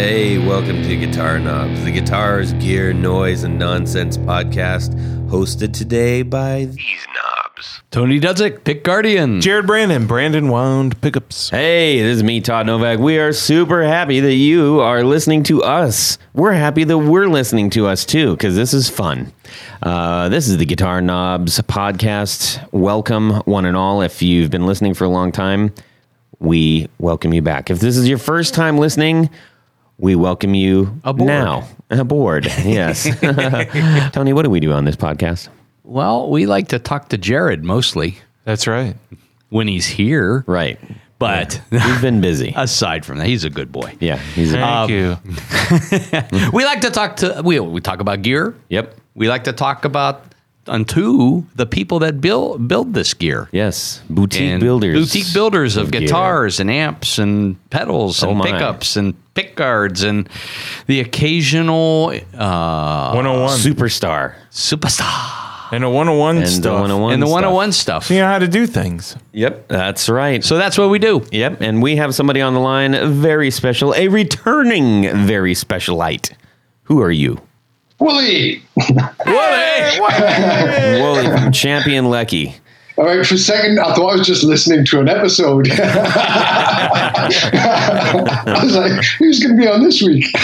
Hey, welcome to Guitar Knobs, the guitars, gear, noise, and nonsense podcast, hosted today by these knobs. Tony Dudzik, Pick Guardian. Jared Brandon, Brandon Wound Pickups. Hey, this is me, Todd Novak. We are super happy that you are listening to us. We're happy that we're listening to us too, because this is fun. Uh, this is the Guitar Knobs podcast. Welcome, one and all. If you've been listening for a long time, we welcome you back. If this is your first time listening, we welcome you Aboard. now. Aboard, yes. Tony, what do we do on this podcast? Well, we like to talk to Jared mostly That's right. when he's here. Right. But We've been busy. aside from that, he's a good boy. Yeah, he's a, Thank um, you. We like to talk to we we talk about gear. yep. We like to talk about unto the people that build build this gear. Yes, boutique And builders. boutique builders of, gear. guitars and amps and pedals Oh and my. pickups and pick guards and the occasional uh, 101. Superstar. superstar and a 101 And the stuff. 101 and the stuff. 101 stuff. You know how to do things. Yep, that's right. So that's what we do. Yep, and we have somebody on the line, very special, a returning very special light. Who are you? Wooly! Wooly Wooly from Champion Leccy. All right, for a second, I thought I was just listening to an episode. I was like, who's going to be on this week?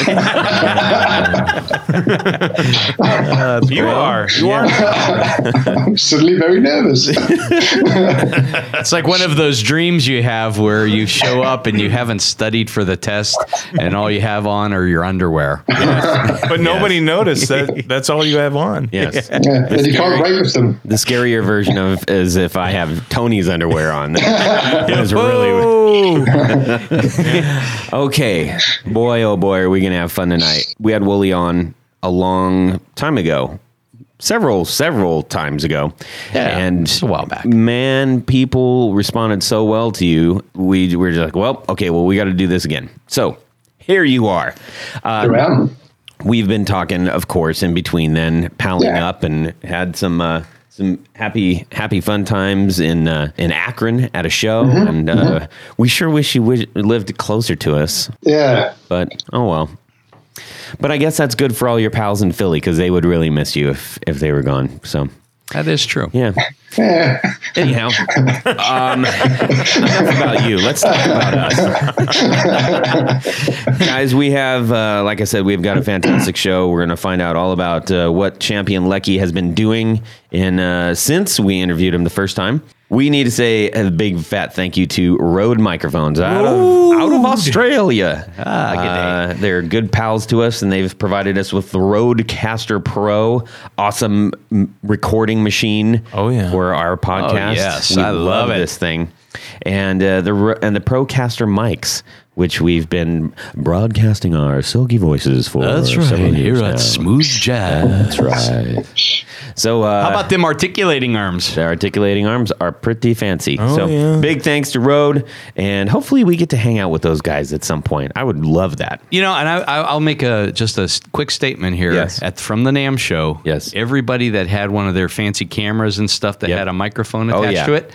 You are. You are. I'm suddenly very nervous. It's like one of those dreams you have where you show up and you haven't studied for the test and all you have on are your underwear. But nobody noticed that that's all you have on. Yes. Yeah, and you can't write with them. The scarier version of is if I have Tony's underwear on. It was really okay. Boy, oh boy, are we gonna have fun tonight? We had Wooly on a long time ago, several, several times ago, Yeah, and it's a while back. Man, people responded so well to you. We were just like, well, okay, well, we got to do this again. So here you are. Uh, we've been talking, of course, in between then, palling Yeah. up and had some uh, some happy happy fun times in uh, in Akron at a show, Mm-hmm. and uh, we sure wish you lived closer to us. Yeah. But oh well. But I guess that's good for all your pals in Philly because they would really miss you if if they were gone. So That is true. yeah. Yeah. Anyhow, um, enough about you. Let's talk about us, guys. We have, uh, like I said, we've got a fantastic show. We're going to find out all about uh, what Champion Leccy has been doing in uh, since we interviewed him the first time. We need to say a big fat thank you to Rode Microphones out of out of Australia. Ah. Uh, they're good pals to us, and they've provided us with the Rodecaster Pro, awesome m- recording machine. Oh, yeah. for our podcast. yes, we I love it. this thing, and uh, the Ro- and the Procaster mics, which we've been broadcasting our silky voices for. That's several years now. Smooth Jazz. That's right. So, uh, How about them articulating arms? the articulating arms are pretty fancy. Oh, so yeah. big thanks to Rode, and hopefully we get to hang out with those guys at some point. I would love that. You know, and I, I- I'll make a just a quick statement here. Yes. At from the NAMM show. Yes. Everybody that had one of their fancy cameras and stuff that Yep. had a microphone Oh, attached yeah. to it,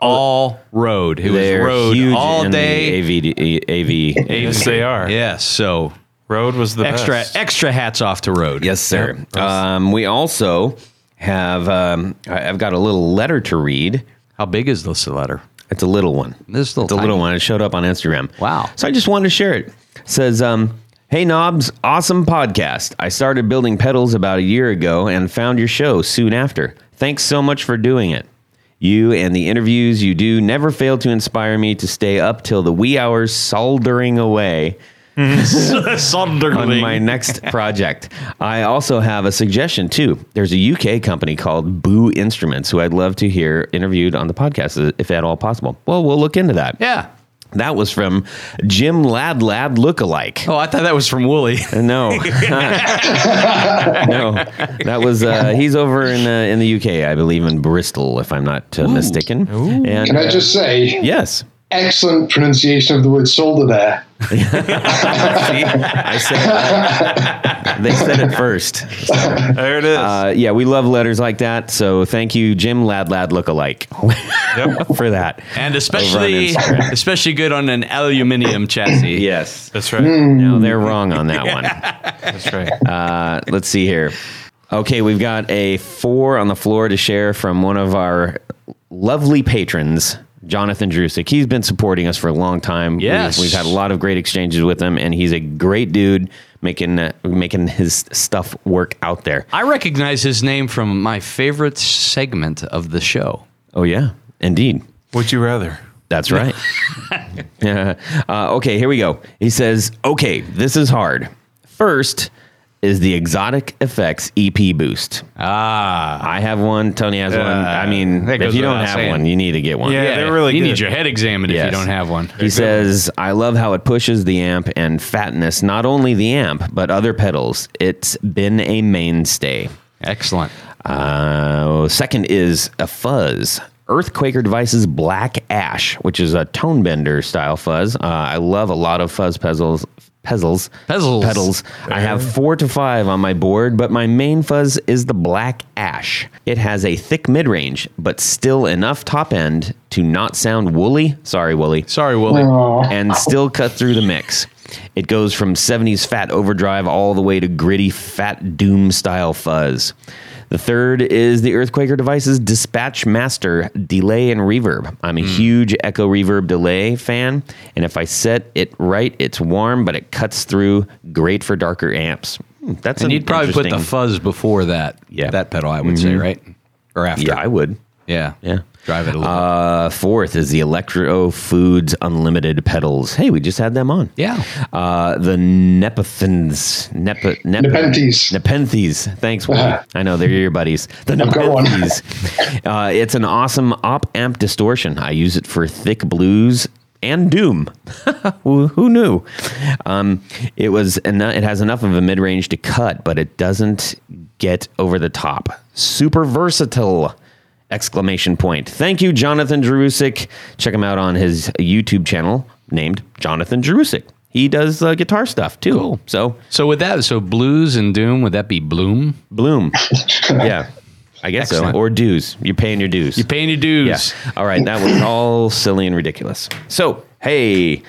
all Rode. It was They're Rode huge all in day. the AV, AV, Yes, they are. Yes. So Rode was the extra best. extra hats off to Rode. Yes, sir. Yep. Um, we also have. Um, I- I've got a little letter to read. How big is this letter? It's a little one. This little it's a little one. It showed up on Instagram. Wow. So I just wanted to share it. it says, um, "Hey Knobs, awesome podcast. I started building pedals about a year ago and found your show soon after. Thanks so much for doing it. You and the interviews you do never fail to inspire me to stay up till the wee hours soldering away." on my next project. I also have a suggestion too. There's a UK company called Boo Instruments who I'd love to hear interviewed on the podcast if at all possible. Well, we'll look into that. Yeah. That was from Jim Lad Lad Lookalike. Oh, I thought that was from Wooly. No, no, that was uh, he's over in uh, in the UK, I believe, in Bristol, if I'm not uh, mistaken. And Can I uh, just say, yes, excellent pronunciation of the word solder there. See, I said that. they said it first. There it is. Uh, yeah, we love letters like that. So thank you, Jim Lad Lad lookalike, for that. And especially especially good on an aluminium chassis. Yes. That's right. No, they're wrong on that one. That's right. Uh, let's see here. Okay, we've got a four on the floor to share from one of our lovely patrons, Jonathan Drusik. He's been supporting us for a long time. We've- Yes. we've, had a lot of great exchanges with him, and he's a great dude making uh, making his stuff work out there. I recognize his name from my favorite segment of the show. Oh yeah, indeed. Would you rather? That's right. yeah. Uh, okay, here we go. He says, "Okay, this is hard. First is the Xotic Effects EP Boost. Ah. I have one. Tony has one. I mean, that if goes you don't without have saying. one, you need to get one. Yeah. they're really You good. need your head examined if Yes. you don't have one. He says, I love how it pushes the amp and fatness, not only the amp, but other pedals. It's been a mainstay. Excellent. Uh, second is a fuzz. Earthquaker Devices Black Ash, which is a tone bender style fuzz. Uh, I love a lot of fuzz pedals. Pedals. Pedals. Pedals. I have four to five on my board, but my main fuzz is the Black Ash. It has a thick mid range, but still enough top end to not sound woolly. Sorry, woolly Sorry, Willie. and still cut through the mix. It goes from 70s fat overdrive all the way to gritty fat doom style fuzz. The third is the Earthquaker Devices Dispatch Master Delay and Reverb. I'm a huge Echo Reverb delay fan, and if I set it right, it's warm, but it cuts through. Great for darker amps. Hmm, That's And you'd probably put the fuzz before that. Yeah. That pedal, I would say, right? Or after. Yeah, I would. Yeah. Yeah. Drive it a little. Uh, fourth is the Electric Foods Unlimited pedals. Hey, we just had them on. yeah. Uh, the Nepenthes. Nep- Nep- Nepenthes. Nepenthes. Thanks, Willie. I know they're your buddies. The I've got one. Nepenthes. uh, it's an awesome op amp distortion. I use it for thick blues and doom. who, who knew? Um, it was eno- it has enough of a mid range to cut, but it doesn't get over the top. Super versatile! Exclamation point. Thank you, Jonathan Jerusik. Check him out on his YouTube channel named Jonathan Jerusik. He does uh, guitar stuff too. So So with that, so blues and doom, would that be bloom? Bloom. yeah. I guess Excellent. so. Or dues. You're paying your dues. You're paying your dues. Yeah. All right. That was all silly and ridiculous. So, hey,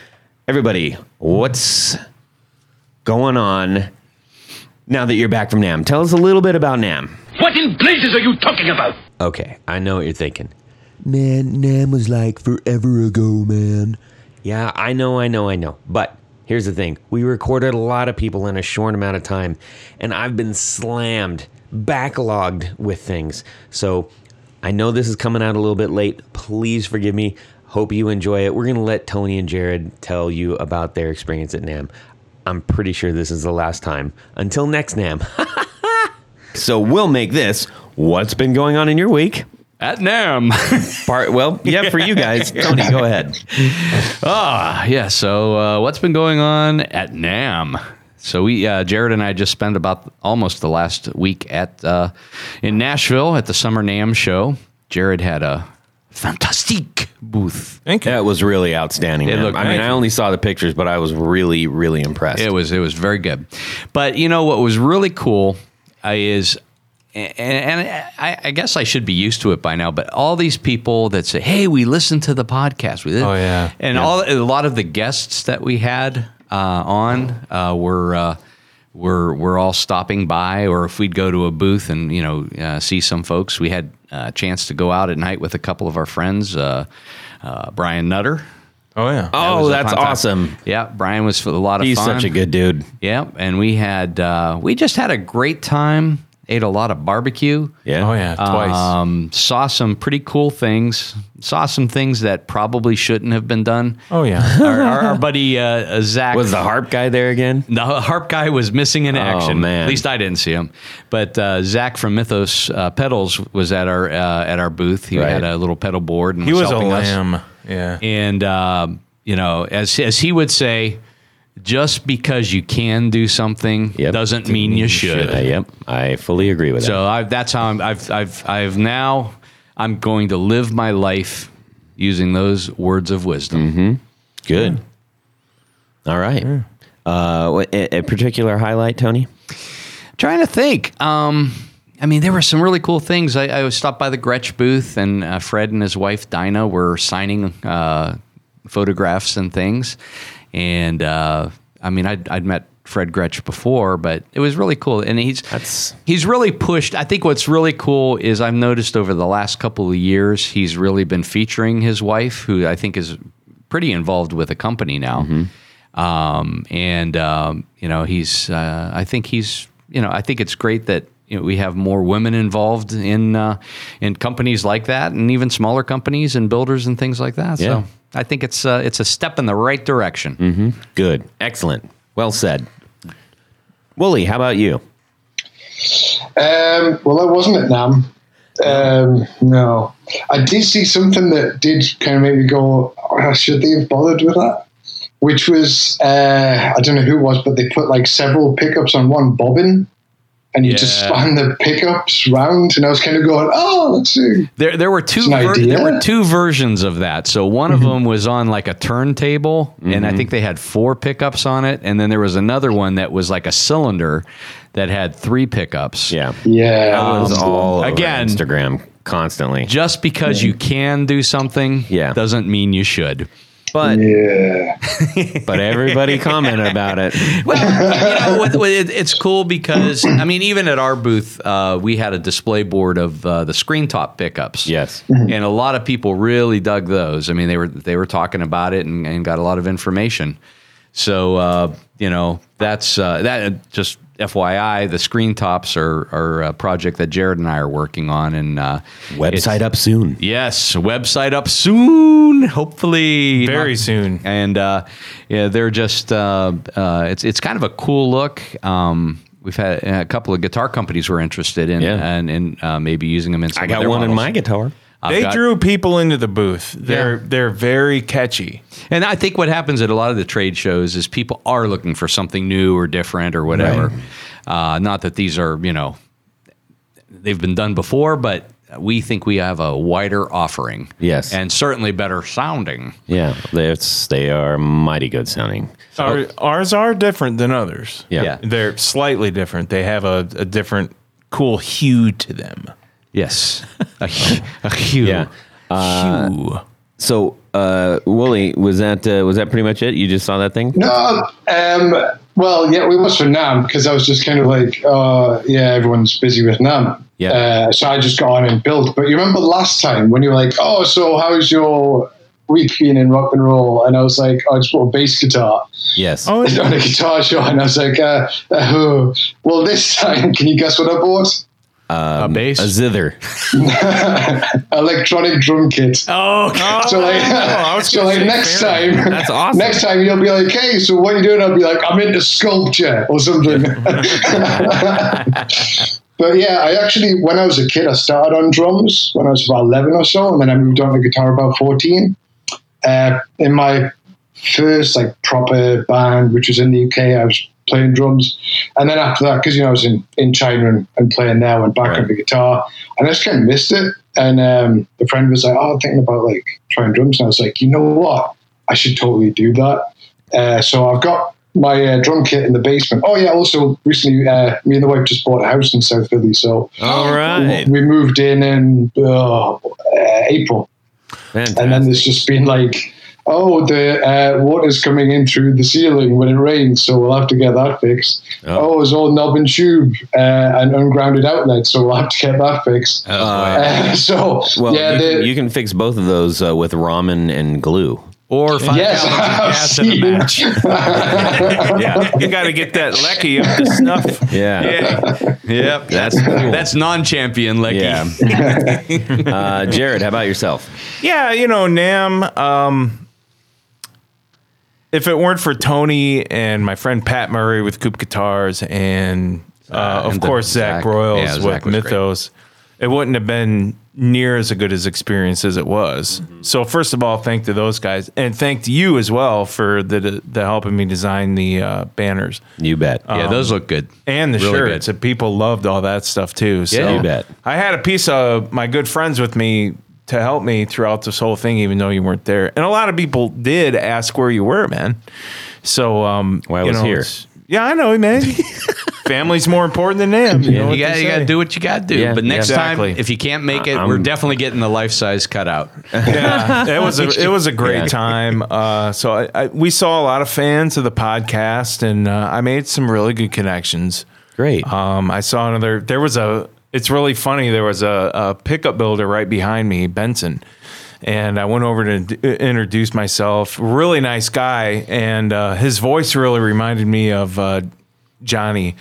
everybody, what's going on now that you're back from NAMM? Tell us a little bit about NAMM. What in blazes are you talking about? Okay. I know what you're thinking. Man, NAMM was like forever ago, man. Yeah, I know, I know, I know. But here's the thing we recorded a lot of people in a short amount of time, and I've been slammed, backlogged with things. So I know this is coming out a little bit late. Please forgive me. Hope you enjoy it. We're going to let Tony and Jared tell you about their experience at NAMM. I'm pretty sure this is the last time. Until next NAMM. so we'll make this what's been going on in your week. At NAMM. Part well, yeah, for you guys. Tony, go ahead. ah, yeah. So uh, what's been going on at NAMM? So we, uh, Jared and I, just spent about almost the last week at uh, in Nashville at the Summer NAMM show. Jared had a fantastique booth. Thank you. That was really outstanding. It man. looked I mean. I only saw the pictures, but I was really, really impressed. It was it was very good, but you know what was really cool uh, is, and, and I, I guess I should be used to it by now. But all these people that say, "Hey, we listened to the podcast," we Oh, yeah. and all a lot of the guests that we had uh, on uh, were. Uh, were were all stopping by, or if we'd go to a booth and you know uh, see some folks, we had a chance to go out at night with a couple of our friends, uh, uh, Brian Nutter. Oh yeah. That oh, was that's fun time. awesome. Yeah, Brian was a lot of He's fun. such a good dude. Yeah, and we had uh, we just had a great time. Ate a lot of barbecue. Yeah. Oh yeah. Twice. Um, saw some pretty cool things. Saw some things that probably shouldn't have been done. oh yeah. Our, our, our buddy uh, uh, Zach Was the harp guy there again? the harp guy was missing in action. man. At least I didn't see him. But uh, Zach from Mythos uh, Pedals was at our uh, at our booth. He Right. had a little pedal board and He was a helping us. lamb. Yeah. And um, you know, as as he would say, just because you can do something Yep. doesn't mean you should. Uh, yep. I fully agree with that. So I, that's how I'm, I've I've I've now I'm going to live my life using those words of wisdom. Good. All right. Uh, a, a particular highlight, Tony? Trying to think. Um, I mean, there were some really cool things. I, I was stopped by the Gretsch booth, and uh, Fred and his wife Dinah were signing uh, photographs and things. And uh, I mean, I'd, I'd met Fred Gretsch before, but it was really cool. And he's That's- he's really pushed. I think what's really cool is I've noticed over the last couple of years, he's really been featuring his wife, who I think is pretty involved with the company now. Um, and um, you know, he's. Uh, I think he's. You know, I think it's great that you know, we have more women involved in uh, in companies like that, and even smaller companies and builders and things like that. Yeah. So I think it's uh, it's a step in the right direction. Good. Excellent. Well said. Wooly, how about you? Um, well, I wasn't at NAMM. Um, no, I did see something that did kind of make me go, oh, "Should they have bothered with that?" Which was uh, I don't know who it was, but they put like several pickups on one bobbin, and you just Yeah. span the pickups round, and I was kind of going, "Oh, let's see." There, there were two. Ver- there were two versions of that. So one of mm-hmm. them was on like a turntable, and I mm-hmm. think they had four pickups on it. And then there was another one that was like a cylinder that had three pickups. Yeah. Yeah, That was um, all over again- Instagram constantly. Just because you can do something, Yeah. doesn't mean you should. But yeah. but everybody commented about it. Well, you know, what- what- it, it's cool because I mean, even at our booth, uh, we had a display board of uh, the screen top pickups. Yes. and a lot of people really dug those. I mean, they were they were talking about it and, and got a lot of information. So uh, you know, that's uh, that. Just FYI, the screen tops are are a project that Jared and I are working on, and uh, Website up soon. Yes, website up soon. Hopefully, Very soon. And uh, yeah, they're just uh, uh, it's it's kind of a cool look. Um, we've had a couple of guitar companies were interested in Yeah. and, and uh, maybe using them in. Some I got their one in my guitar. I've They got- drew people into the booth. They're Yeah. they're very catchy. And I think what happens at a lot of the trade shows is people are looking for something new or different or whatever. Uh, not that these are, you know, they've been done before, but we think we have a wider offering. Yes. And certainly better sounding. Yeah, it's they are mighty good sounding. Our, ours are different than others. Yeah. Yeah. They're slightly different. They have a, a different cool hue to them. Yes. a, hu- a hue. Yeah. hue. So, uh, Wooly, was that uh, was that pretty much it? You just saw that thing? No, um, well, yeah, we was for NAMM because I was just kind of like, uh, yeah, everyone's busy with NAMM. Yeah. Uh, so I just got on and built. But you remember last time when you were like, oh, so how's your week being in rock and roll? And I was like, oh, I just bought a bass guitar Yes. Oh, on a guitar show. And I was like, uh, uh, well, this time, can you guess what I bought? A bass. A zither. Electronic drum kit. Oh, God. So like, I was so like next fair. time, That's awesome. Next time you'll be like, "Hey, so what are you doing?" I'll be like, "I'm into sculpture or something." but yeah, I actually, when I was a kid, I started on drums when I was about eleven or so, and then I moved on to guitar about fourteen. Uh, in my first like proper band, which was in the UK, I was playing drums, and then after that, because you know I was in in China and, and playing there, I went back Right. on the guitar, and I just kind of missed it. And um, the friend was like, "Oh, I'm thinking about like trying drums," and I was like, "You know what? I should totally do that." Uh, so I've got my uh, drum kit in the basement. Oh yeah, also recently, uh, me and the wife just bought a house in South Philly, so All right. we moved in in uh, uh, April, Fantastic. and then there's just been like, oh, the uh, water's coming in through the ceiling when it rains, so we'll have to get that fixed. Oh. Oh, it's all knob and tube uh, and ungrounded outlet, so we'll have to get that fixed. Oh. Uh, so well, yeah, you, the, can, you can fix both of those uh, with ramen and glue. or five Yes, gallons of gas in a match. yeah, you got to get that lecky up to snuff. Yeah. Yeah. Yep. That's cool. That's non-champion, Leccy. Yeah. uh, Jared, how about yourself? Yeah, you know, NAMM. Um, if it weren't for Tony and my friend Pat Murray with Coop Guitars and, uh, of and course Zach, Zach- Royals yeah, with Zach was great. Mythos, it wouldn't have been near as a good as experience as it was. Mm-hmm. So first of all, thank to those guys and thank to you as well for the the helping me design the uh, banners You bet. Yeah, those look good. and the Really shirts. good. And people loved all that stuff too. So Yeah. You bet. I had a piece of my good friends with me to help me throughout this whole thing, even though you weren't there. And a lot of people did ask where you were, man. So, um, Well, I was know, here. Yeah, I know, man. Family's more important than them. You, know You got you got to do what you got to do. Yeah, but next exactly. time, if you can't make it, I'm- we're definitely getting the life size cutout. yeah, it was a it was a great Yeah. time. Uh, so I, I, we saw a lot of fans of the podcast, and uh, I made some really good connections. Great. Um, I saw another. There was a. It's really funny. There was a, a pickup builder right behind me, Benson, and I went over to d- introduce myself. Really nice guy, and uh, his voice really reminded me of uh, Johnny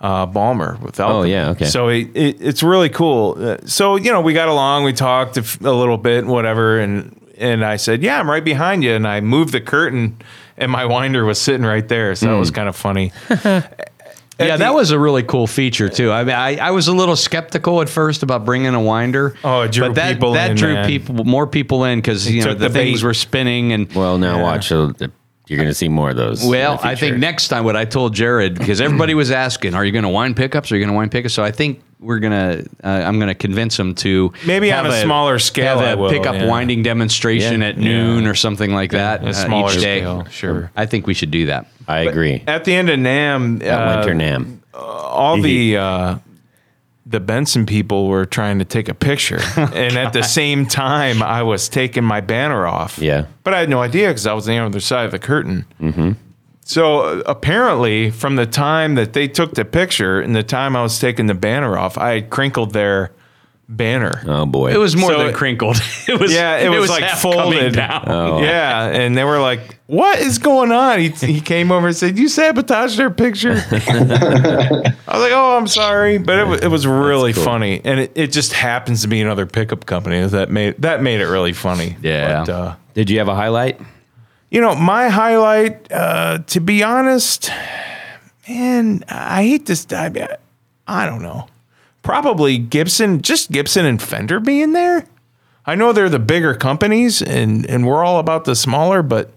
uh, Balmer. Without Oh, yeah, okay. So it, it, it's really cool. Uh, so you know, we got along. We talked a, f- a little bit, whatever, and and I said, "Yeah, I'm right behind you." And I moved the curtain, and my winder was sitting right there. So that Hmm. was kind of funny. Yeah, that was a really cool feature too. I mean, I, I was a little skeptical at first about bringing a winder. Oh, it drew but that, people that in, drew man. people, more people in because you know the, the things bait. were spinning and. well, now yeah. watch. uh, You're going to see more of those. Well, I think next time what I told Jared because everybody was asking, "Are you going to wind pickups? Are you going to wind pickups?" So I think we're gonna, uh, I'm going to convince them to Maybe on have a smaller scale, I have a will, pickup yeah. winding demonstration Yeah. at noon or something like that. a uh, smaller each day. scale, sure. I think we should do that. I agree. At the end of NAMM, That uh, winter NAMM. all the uh, the Benson people were trying to take a picture, and at the same time, I was taking my banner off. Yeah. but I had no idea because I was on the other side of the curtain. Mm-hmm. So apparently, from the time that they took the picture and the time I was taking the banner off, I had crinkled their banner. Oh boy. It was more So than it- crinkled. It was Yeah, it, was, like folded. down. Oh. Yeah, and they were like, "What is going on?" He, he came over and said, "You sabotaged their picture." I was like, "Oh, I'm sorry," but it, wa- it was really cool. funny, and it, it just happens to be another pickup company that made that made it really funny. Yeah. but, uh, Did you have a highlight? You know, my highlight, uh, to be honest, man, I hate this. I, I don't know. Probably Gibson, just Gibson and Fender being there. I know they're the bigger companies, and and we're all about the smaller, but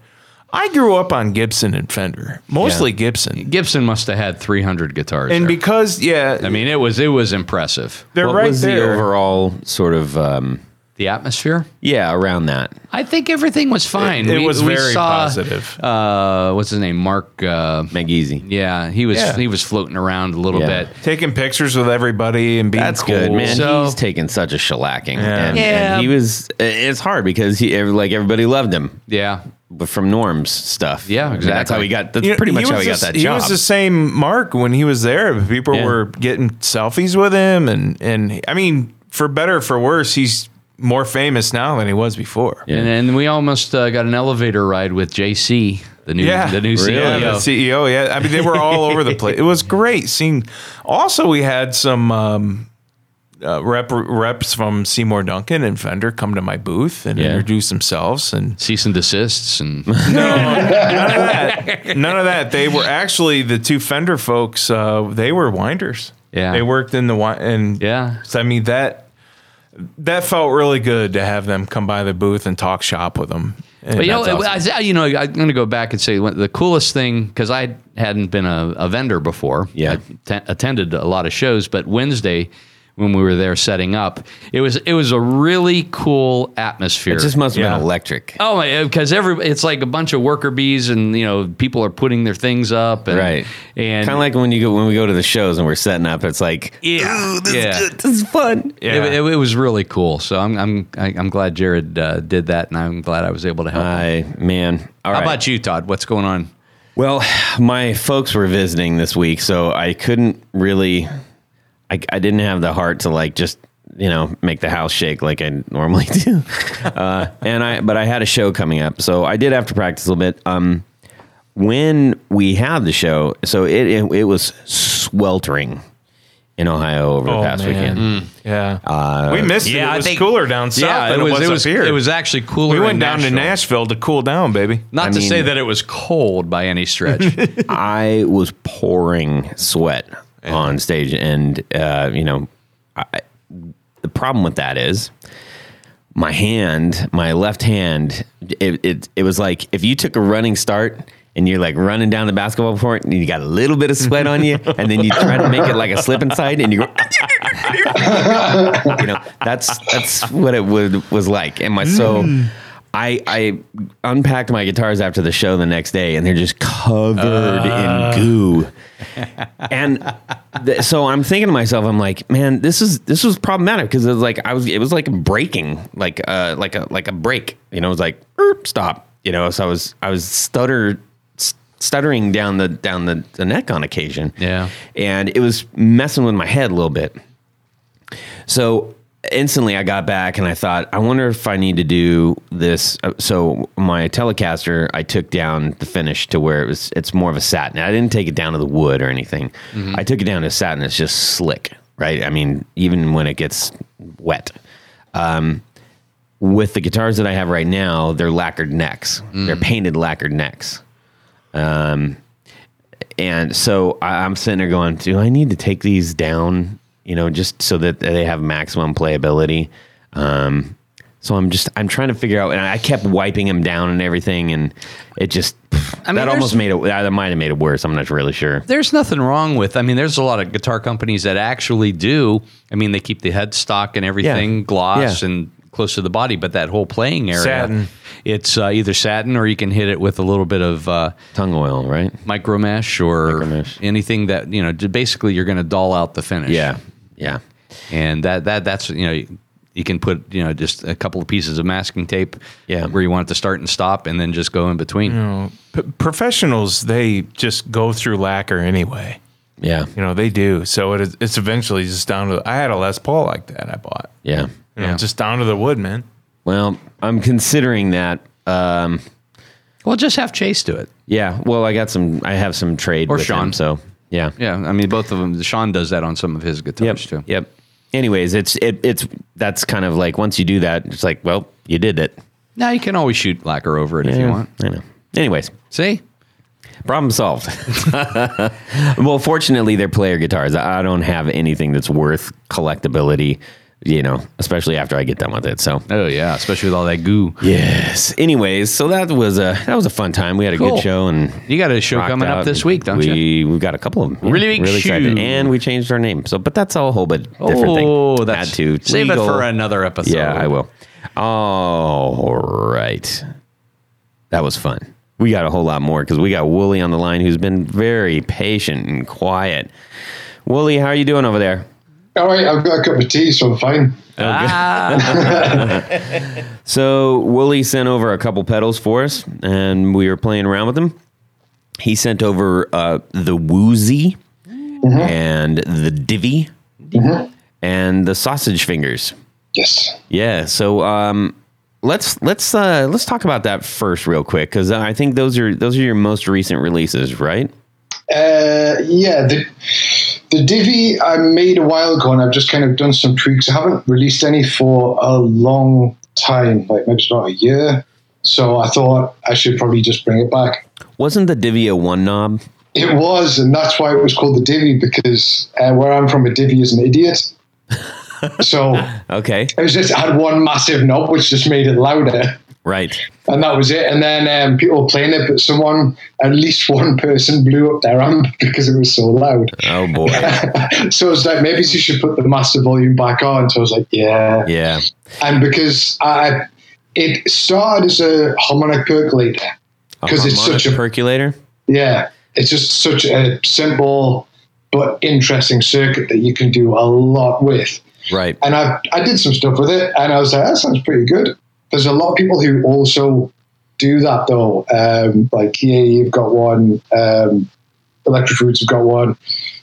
I grew up on Gibson and Fender, mostly Gibson, Gibson must have had 300 guitars. and there. because yeah, I mean, it was it was impressive. they're what right was there. the overall sort of um, The atmosphere. yeah around that? I think everything was fine. It- it was very positive. Uh, what's his name? Mark. Uh, Make yeah, he was Yeah. he was floating around a little Yeah. bit. Taking pictures with everybody and being That's cool. good, man. So- he's taking such a shellacking, Yeah. and, Yeah. and he was. It's hard because he like everybody loved him, Yeah, but from Norm's stuff. Yeah, I mean, that's how he got. That's You know, pretty much how was he got that he job. He was the same Mark when he was there. People Yeah. were getting selfies with him, and and I mean, for better or for worse, he's more famous now than he was before. Yeah. and then we almost uh, got an elevator ride with JC, the new Yeah, the new CEO. Yeah, the CEO. Yeah, I mean, they were all over the place. It was great seeing. Also, we had some um, uh, rep reps from Seymour Duncan and Fender come to my booth and Yeah. introduce themselves and Cease and desists and none of that. None of that. They were actually the two Fender folks. Uh, they were winders. Yeah. they worked in the wine and yeah. So I mean that that felt really good to have them come by the booth and talk shop with them. And But you know, awesome. I, you know, I'm going to go back and say the coolest thing because I hadn't been a, a vendor before. Yeah. I te- attended a lot of shows, but Wednesday when we were there setting up, it was it was a really cool atmosphere. It just must have Yeah. been electric. Oh, because every it's like a bunch of worker bees, and you know people are putting their things up, and, Right. And Kind of like when you go when we go to the shows and we're setting up. It's like, yeah, yeah. this is fun. It, it, it was really cool. So I'm I'm I- I'm glad Jared uh, did that, and I'm glad I was able to help. him. I man. All How right. about you, Todd? What's going on? Well, my folks were visiting this week, so I couldn't really. I, I didn't have the heart to like just you know make the house shake like I normally do, uh, and I but I had a show coming up, so I did have to practice a little bit. Um, when we had the show, so it it, it was sweltering in Ohio over the Oh, past man. weekend. yeah, we missed yeah, it. I It was think- cooler down south than it was, it was up here. It was actually cooler. we went in down to Nashville to cool down, baby. Not I to mean- say that it was cold by any stretch. I was pouring sweat on stage, and uh, you know, I, the problem with that is my hand, my left hand. It, it it was like if you took a running start and you're like running down the basketball court and you got a little bit of sweat on you, and then you try to make it like a slip and slide, and you go. you know, that's that's what it would was like. And my so I I unpacked my guitars after the show the next day, and they're just covered in goo. And th- so I'm thinking to myself, I'm like, man, this is this was problematic because it was like I was it was like breaking, like uh like a like a break. You know, it was like "Er, stop. You know, so I was I was stutter stuttering down the down the, the neck on occasion. Yeah. and it was messing with my head a little bit. So instantly I got back and I thought, I wonder if I need to do this. Uh, So my Telecaster, I took down the finish to where it was, it's more of a satin. I didn't take it down to the wood or anything. I took it down to satin. It's just slick, right? I mean, even when it gets wet. Um, with the guitars that I have right now, they're lacquered necks. They're painted lacquered necks. Um, and so I, I'm sitting there going, do I need to take these down, you know, just so that they have maximum playability? Um, so I'm just I'm trying to figure out, and I kept wiping them down and everything, and it just I mean, that almost made it. That might have made it worse. I'm not really sure. There's nothing wrong with. I mean, there's a lot of guitar companies that actually do. I mean, they keep the headstock and everything Yeah. gloss Yeah. and close to the body, but that whole playing area, Satin. it's uh, either satin or you can hit it with a little bit of uh, Tung oil, right? micro mesh or anything that you know. Basically, you're going to dull out the finish. Yeah, yeah, and that that that's you know. You can put, you know, just a couple of pieces of masking tape, Yeah. where you want it to start and stop, and then just go in between. P- professionals, they just go through lacquer anyway. yeah, You know, they do. So it is, it's eventually just down to. I had a Les Paul like that. I bought. yeah. You know, just down to the wood, man. Well, I'm considering that. Um, Well, just have Chase do it. yeah. Well, I got some. I have some trade Or with Sean. him, so yeah. Yeah, I mean, both of them. Sean does that on some of his Yep. guitars too. Yep. Anyways, it's it, it's that's kind of like once you do that, it's like, well, you did it. Now you can always shoot lacquer over it if you want. I know. Anyways, See, problem solved. well, fortunately, they're player guitars. I don't have anything that's worth collectability. You know, especially after I get done with it. So oh yeah, especially with all that goo. yes. Anyways, so that was a that was a fun time. We had a Cool. good show and You got a show coming up this week, don't we, you? We've got a couple of them. Yeah, Really big excited. and we changed our name. So, but that's a whole bit different thing. Oh, that's Had to save legal. it for another episode. Yeah, I will. All right. That was fun. We got a whole lot more because we got Wooly on the line who's been very patient and quiet. Wooly, how are you doing over there? All right, I've got a cup of tea, so I'm fine. Ah! So Wooly sent over a couple pedals for us, and we were playing around with them. He sent over uh, the Woozy and the Divvy and the Sausage Fingers. Yes. Yeah. So um, let's let's uh, let's talk about that first, real quick, because I think those are those are your most recent releases, right? Uh, yeah, the the Divi I made a while ago, and I've just kind of done some tweaks. I haven't released any for a long time, like maybe about a year. So I thought I should probably just bring it back. Wasn't the Divvy a one knob? It was, and that's why it was called the Divi because uh, where I'm from, a Divi is an idiot. so Okay. it was just it had one massive knob which just made it louder. Right. and that was it. And then um, people were playing it, but someone, at least one person, blew up their amp because it was so loud. Oh boy. so I was like, maybe you should put the master volume back on. So I was like, yeah. Yeah. And because I, it started as a harmonic percolator because it's such a percolator. yeah, it's just such a simple but interesting circuit that you can do a lot with. Right. And I I did some stuff with it, and I was like, that sounds pretty good. There's a lot of people who also do that though. Um, like yeah, you've got one. Um, Electric Foods have got one.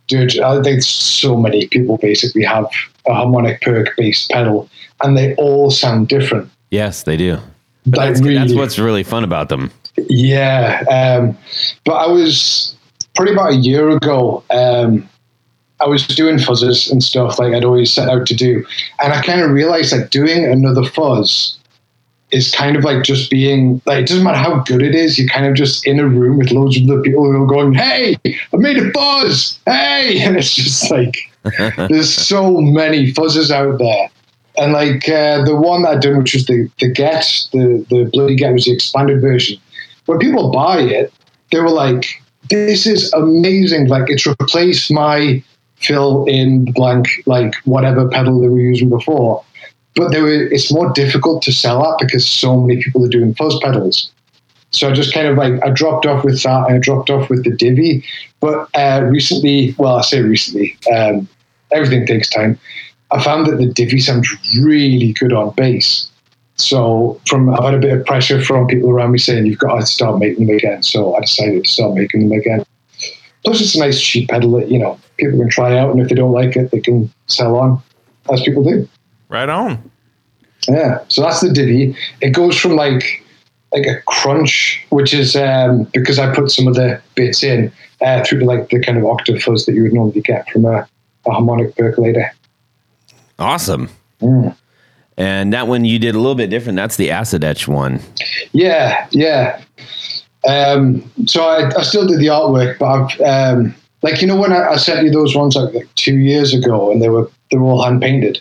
Dude, I think so many people basically have a harmonic perk based pedal, and they all sound different. Yes, they do. But Like, that's, that's what's really fun about them. Yeah, um, but I was probably about a year ago. Um, I was doing fuzzes and stuff like I'd always set out to do, and I kind of realized that doing another fuzz is kind of like just being like it doesn't matter how good it is. You're kind of just in a room with loads of the people who are going, "Hey, I made a fuzz! Hey!" And it's just like there's so many fuzzes out there. And like uh, the one that I done, which was the the Get, the the bloody Get was the expanded version. When people buy it, they were like, "This is amazing! Like it's replaced my fill in blank like whatever pedal they were using before. But they were, it's more difficult to sell that because so many people are doing fuzz pedals. So I just kind of like I dropped off with that and I dropped off with the Divi. But uh, recently, well, I say recently, um, everything takes time. I found that the Divi sounds really good on bass. So from I've had a bit of pressure from people around me saying you've got to start making them again. So I decided to start making them again. Plus, it's a nice cheap pedal that you know people can try out, and if they don't like it, they can sell on, as people do. Right on. Yeah, so that's the Divi. It goes from like like a crunch, which is um, because I put some of the bits in uh, through to like the kind of octave fuzz that you would normally get from a, a harmonic percolator. Awesome. And that one you did a little bit different. That's the acid etch one. Yeah, yeah. Um, so I, I still did the artwork, but I've um, like you know when I, I sent you those ones like, like two years ago, and they were they were all hand painted.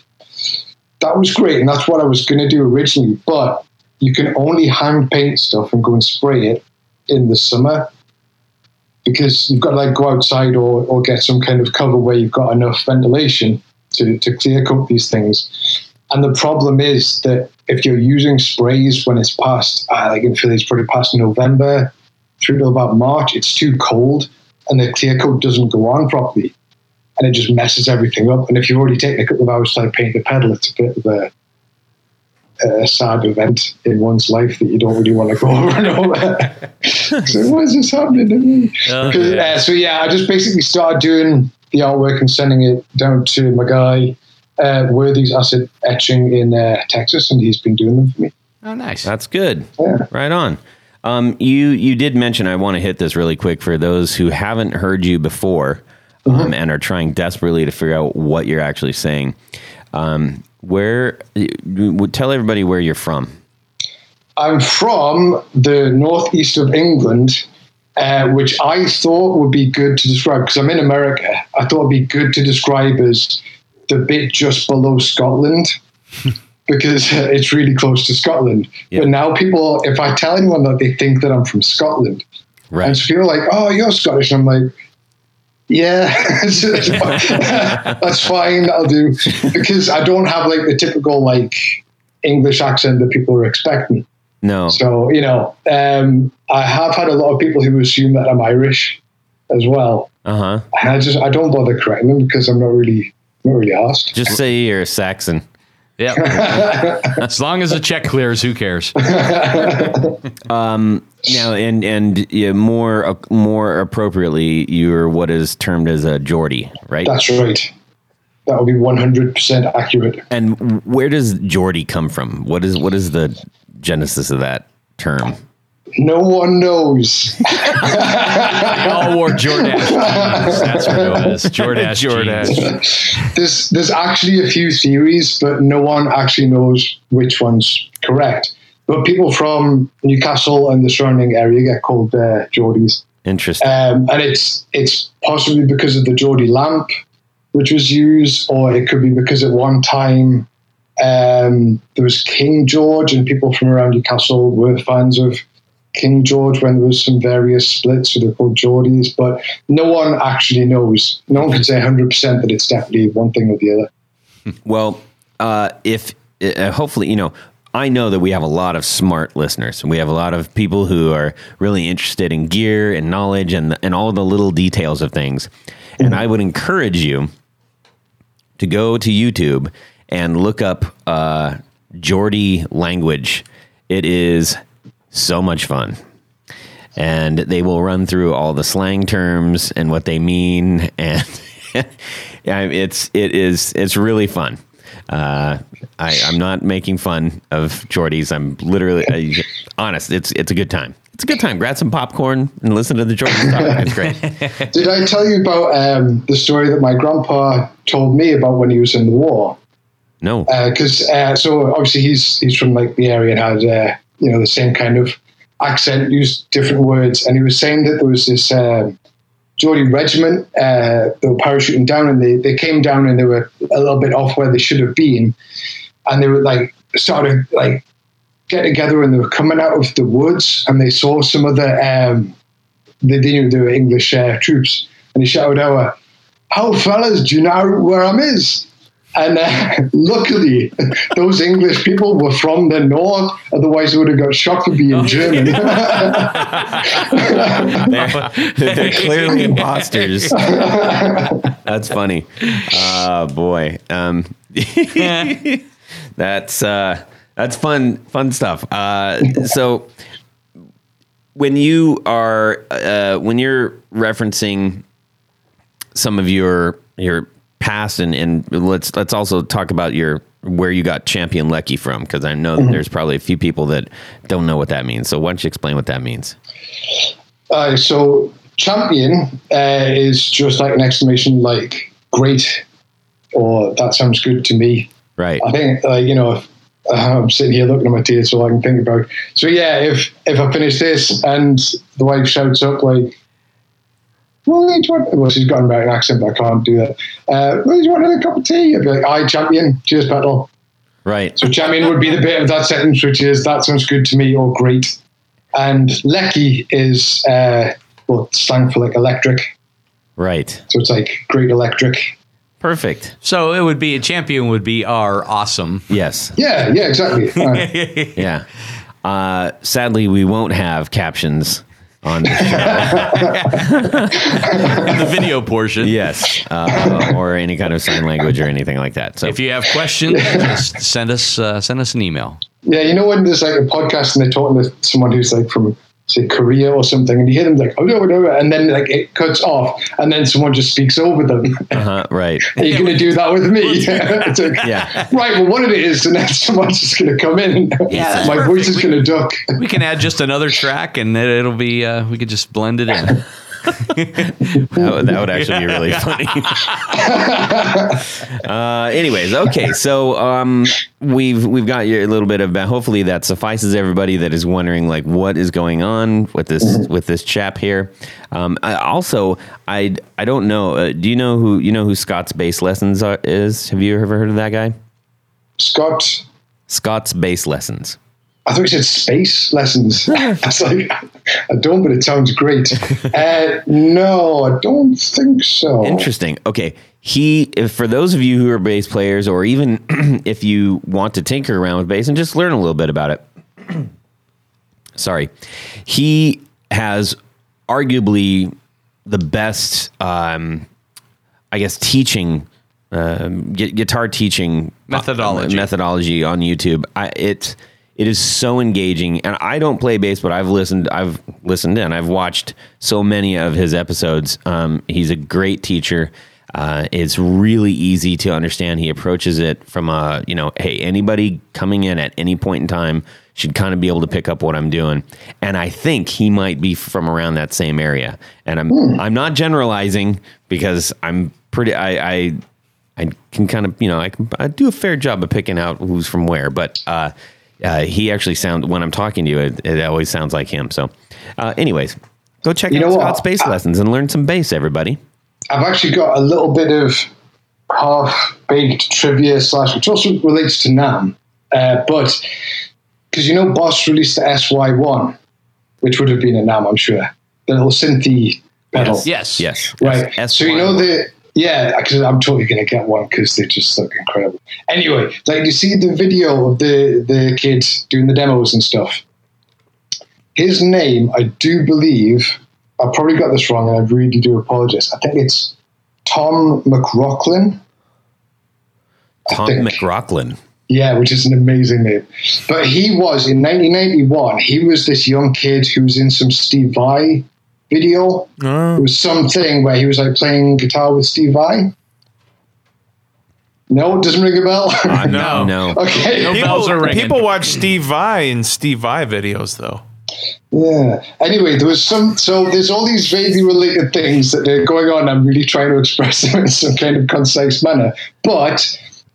That was great, and that's what I was going to do originally. But you can only hand paint stuff and go and spray it in the summer because you've got to like go outside or, or get some kind of cover where you've got enough ventilation to, to clear coat these things. And the problem is that if you're using sprays when it's past, uh, like in Philly, it's probably past November through to about March, it's too cold and the clear coat doesn't go on properly. And it just messes everything up. And if you've already taken a couple of hours to like paint the pedal, it's a bit of a, a sad event in one's life that you don't really want to go over and over. so why is this happening to me? 'Cause, uh, so yeah, I just basically started doing the artwork and sending it down to my guy, uh, Worthy's Acid Etching in uh, Texas, and he's been doing them for me. Oh, nice. That's good. Yeah. Right on. Um, you you did mention I want to hit this really quick for those who haven't heard you before um, and are trying desperately to figure out what you're actually saying. Um, where tell everybody where you're from. I'm from the northeast of England, uh, which I thought would be good to describe because I'm in America. I thought it'd be good to describe as the bit just below Scotland because it's really close to Scotland. Yeah. But now people, if I tell anyone that they think that I'm from Scotland, Right. and so people are like, "Oh, you're Scottish," and I'm like. Yeah, that's fine. That'll do because I don't have like the typical like English accent that people are expecting. No. So, you know, um, I have had a lot of people who assume that I'm Irish as well. Uh huh. And I just, I don't bother correcting them because I'm not really, not really asked. Just say you're a Saxon. Yeah. as long as the check clears, who cares? um, Now, and and yeah, more uh, more appropriately, you're what is termed as a Geordie, right? That's right. That would be 100% accurate. and where does Geordie come from? What is what is the genesis of that term? No one knows. They all wore Jordache jeans. That's what it was. Jordache, Jordache. there's, there's actually a few theories, but no one actually knows which one's correct. But people from Newcastle and the surrounding area get called uh, Geordies. Interesting. um, and it's it's possibly because of the Geordie lamp which was used, or it could be because at one time um, there was King George, and people from around Newcastle were fans of King George when there was some various splits, so they're called Geordies. But no one actually knows. No one can say 100 percent that it's definitely one thing or the other. Well, uh, if uh, hopefully, you know, I know that we have a lot of smart listeners. We have a lot of people who are really interested in gear and knowledge and and all the little details of things. And I would encourage you to go to YouTube and look up uh, Geordie language. It is so much fun. And they will run through all the slang terms and what they mean, and it's it is it's really fun. Uh, I, I'm not making fun of Geordie's. I'm literally uh, honest. It's it's a good time. It's a good time. Grab some popcorn and listen to the Geordies talk. It's great. Did I tell you about um, the story that my grandpa told me about when he was in the war? No, because uh, so obviously he's he's from like the area and had uh, you know the same kind of accent, used different words, and he was saying that there was this um, Geordie regiment uh, that were parachuting down, and they they came down and they were a little bit off where they should have been, and they were like started like get together and they were coming out of the woods and they saw some of the um, they, they knew they were English uh, troops, and he shouted out. "How fellas, do you know where I'm is?" And uh, luckily, those English people were from the north. Otherwise, they would have got shot for being German. They're, they're clearly imposters. That's funny. Oh boy. Um, that's uh, that's fun fun stuff. Uh, so when you are uh, when you're referencing some of your your past and, and let's let's also talk about your where you got champion Leccy from because I know that there's probably a few people that don't know what that means. So why don't you explain what that means? Uh, so champion uh, is just like an exclamation like great or that sounds good to me. Right. I think uh, you know if, uh, I'm sitting here looking at my teeth so I can think about. So yeah, if if I finish this and the wife shouts up like, "Well, do you want?" Well, she's got an American accent, but I can't do that. Uh, well, do you want another cup of tea? I'd be like, "I champion, cheers, petal." Right. So champion would be the bit of that sentence which is that sounds good to me or great. And leccy is uh, well slang for like electric. Right. So it's like great electric. Perfect. So it would be a champion would be our awesome. Yes. Yeah, yeah, exactly. Uh, Yeah. Uh, sadly, we won't have captions on the show. In the video portion. yes, uh, or any kind of sign language or anything like that. So If you have questions, just send us uh, send us an email. yeah, you know when there's like a podcast and they're talking to someone who's like from say Korea or something, and you hear them like oh no no, and then like it cuts off, and then someone just speaks over them. uh-huh, right. Are you going to do that with me? it's like, Yeah. right. Well, what it is, and then someone's just going to come in. Yeah, my that's voice is going to duck. We can add just another track, and then it'll be uh, we could just blend it in. That would, that would actually be really funny. Uh, anyways, okay, so um, we've we've got your- a little bit of hopefully that suffices everybody that is wondering like what is going on with this with this chap here. Um, I, also, I I don't know. Uh, do you know who you know who Scott's bass lessons are, is? Have you ever heard of that guy? Scott, Scott's bass lessons. I thought you said space lessons. I was like, I don't, but it sounds great. Uh, no, I don't think so. Interesting. Okay. He, if, for those of you who are bass players, or even if you want to tinker around with bass and just learn a little bit about it, sorry, he has arguably the best, um, I guess, teaching, um, gu- guitar teaching Methodology. methodology on YouTube. I, it it is so engaging, and I don't play bass, but I've listened. I've listened and I've watched so many of his episodes. Um, he's a great teacher. Uh, it's really easy to understand. He approaches it from a you know, hey, anybody coming in at any point in time should kind of be able to pick up what I'm doing. And I think he might be from around that same area. And I'm I'm not generalizing because I'm pretty. I, I I can kind of, you know, I can I do a fair job of picking out who's from where, but uh, uh, he actually sounds when I'm talking to you, it, it always sounds like him. So, uh, anyways, go check You out know what? Bass I- lessons and learn some bass, everybody. I've actually got a little bit of half baked trivia slash, which also relates to NAMM. Uh, but because you know, Boss released the SY1, which would have been a NAMM, I'm sure. The little synthy pedal. Yes. Yes, Right. S- so you know the yeah, because I'm totally gonna get one because they just look incredible. Anyway, like you see the video of the the kid doing the demos and stuff. His name, I do believe, I probably got this wrong, and I really do apologize. I think it's Tom McRocklin. Tom. McRocklin. Yeah, which is an amazing name. But he was in 1991. He was this young kid who was in some Steve Vai video. Ah. It was something where he was like playing guitar with Steve Vai. No, it doesn't ring a bell. No. No, okay. No bells are ringing. People watch Steve Vai and Steve Vai videos, though. Yeah. Anyway, there was some. So there's all these vaguely related things that are going on. I'm really trying to express them in some kind of concise manner. But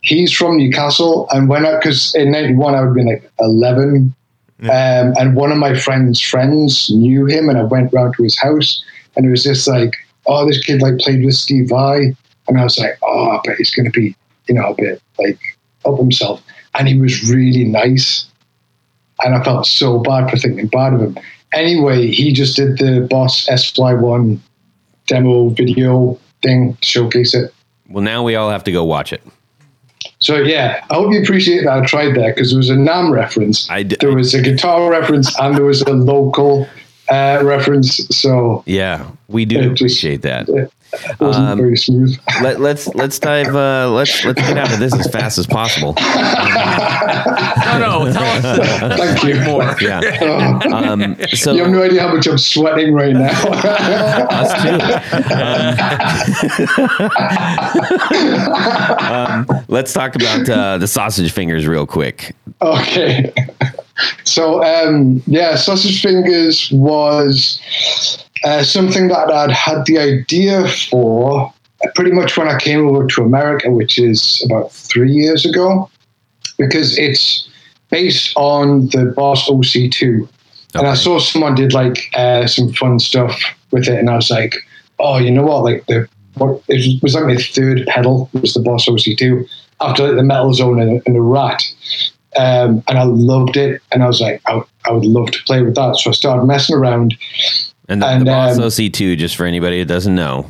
he's from Newcastle, and when I because in '91 I would have been like 11, um, and one of my friend's friends knew him, and I went round to his house, and it was just like, oh, this kid like played with Steve Vai, and I was like, oh, I bet he's going to be, you know, a bit like up himself, and he was really nice and I felt so bad for thinking bad of him. Anyway, he just did the Boss SY-1 demo video thing to showcase it. Well, now we all have to go watch it. So yeah, I hope you appreciate that. I tried there because there was a NAMM reference, there was a guitar reference, and there was a local uh, reference. So Yeah, we do It just- appreciate that. it wasn't Um, very smooth. Let, let's let's dive. Uh, let's let's get out of this as fast as possible. No, no, tell us Thank you. more. Yeah. Um, so You have no idea how much I'm sweating right now. us too. Um, um, let's talk about uh, the sausage fingers real quick. Okay. So um, yeah, sausage fingers was uh, something that I'd had the idea for pretty much when I came over to America, which is about three years ago, because it's based on the Boss OC2, and I saw someone did like uh, some fun stuff with it, and I was like, oh, you know what? Like the what it was like my third pedal was the Boss OC2 after like the Metal Zone and, and the Rat um, and I loved it. And I was like, I, would- would love to play with that. So I started messing around. And the, And, the Boss um, OC2, just for anybody that doesn't know,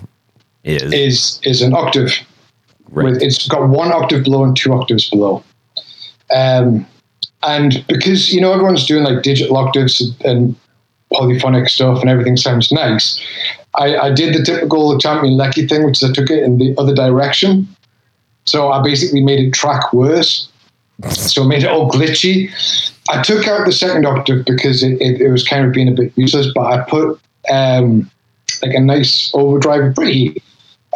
is Is is an octave. right. With, it's got one octave below and two octaves below. Um, and because you know everyone's doing like digital octaves and polyphonic stuff and everything sounds nice, I, I did the typical champion Leccy thing, which is I took it in the other direction. So I basically made it track worse. So I made it all glitchy. I took out the second octave because it, it, it was kind of being a bit useless, but I put um, like a nice overdrive, pretty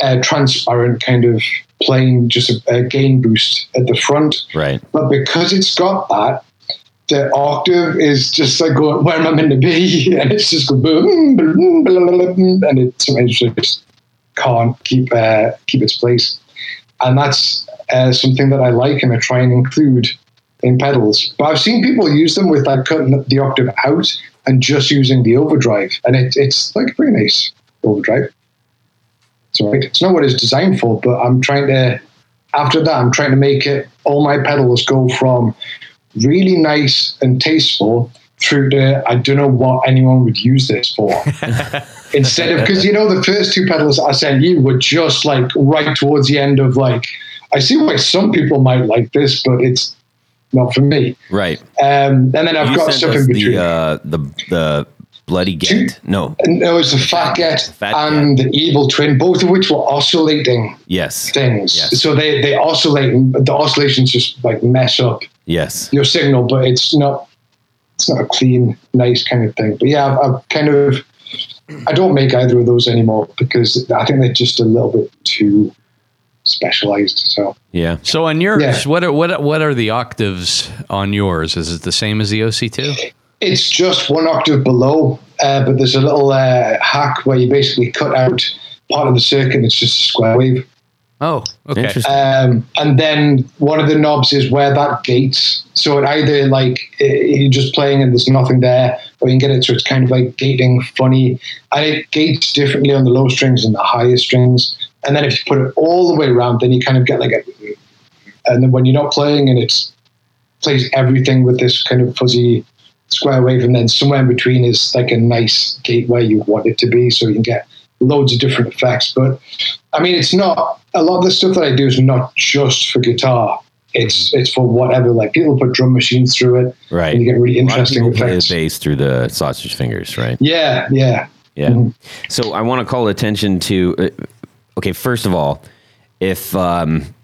uh, transparent kind of plain, just a, a gain boost at the front. right. But because it's got that, the octave is just like going, where am I meant to be? And it's just going boom, boom, and it sometimes just can't keep uh, keep its place. And that's uh, something that I like and I try and include in pedals. But I've seen people use them with like cutting the octave out and just using the overdrive, and it, it's like a pretty nice overdrive. It's right. It's not what it's designed for, but I'm trying to. After that, I'm trying to make it all my pedals go from really nice and tasteful through to I don't know what anyone would use this for. Instead of because you know the first two pedals I sent you were just like right towards the end of like I see why some people might like this, but it's not for me. Right. Um, and then I've you got stuff in between. the, uh, the the bloody get. No. and there was the Fat Get Fat and the Evil Twin, both of which were oscillating Yes. things. Yes. So they they oscillate, the oscillations just like mess up Yes. your signal, but it's not it's not a clean, nice kind of thing. But yeah, I've, I've kind of I don't make either of those anymore because I think they're just a little bit too specialized. So Yeah. So on yours, Yeah. what are what what are the octaves on yours? Is it the same as the OC2? it's just one octave below, uh, but there's a little uh, hack where you basically cut out part of the circuit. and It's just a square wave. Oh, okay. Interesting. Um, and then one of the knobs is where that gates. So it either like uh, you're just playing and there's nothing there, or you can get it so it's kind of like gating funny. And it gates differently on the low strings and the higher strings. And then if you put it all the way around, then you kind of get like a. And then when you're not playing and it's plays everything with this kind of fuzzy square wave, and then somewhere in between is like a nice gate where you want it to be, so you can get loads of different effects. But I mean, it's not a lot of the stuff that I do is not just for guitar. It's it's for whatever. Like people put drum machines through it, Right. and you get really A lot of interesting people play the bass through the sausage fingers, right? Yeah, yeah. Yeah. Mhm. So I want to call attention to. Uh, okay, first of all, if um,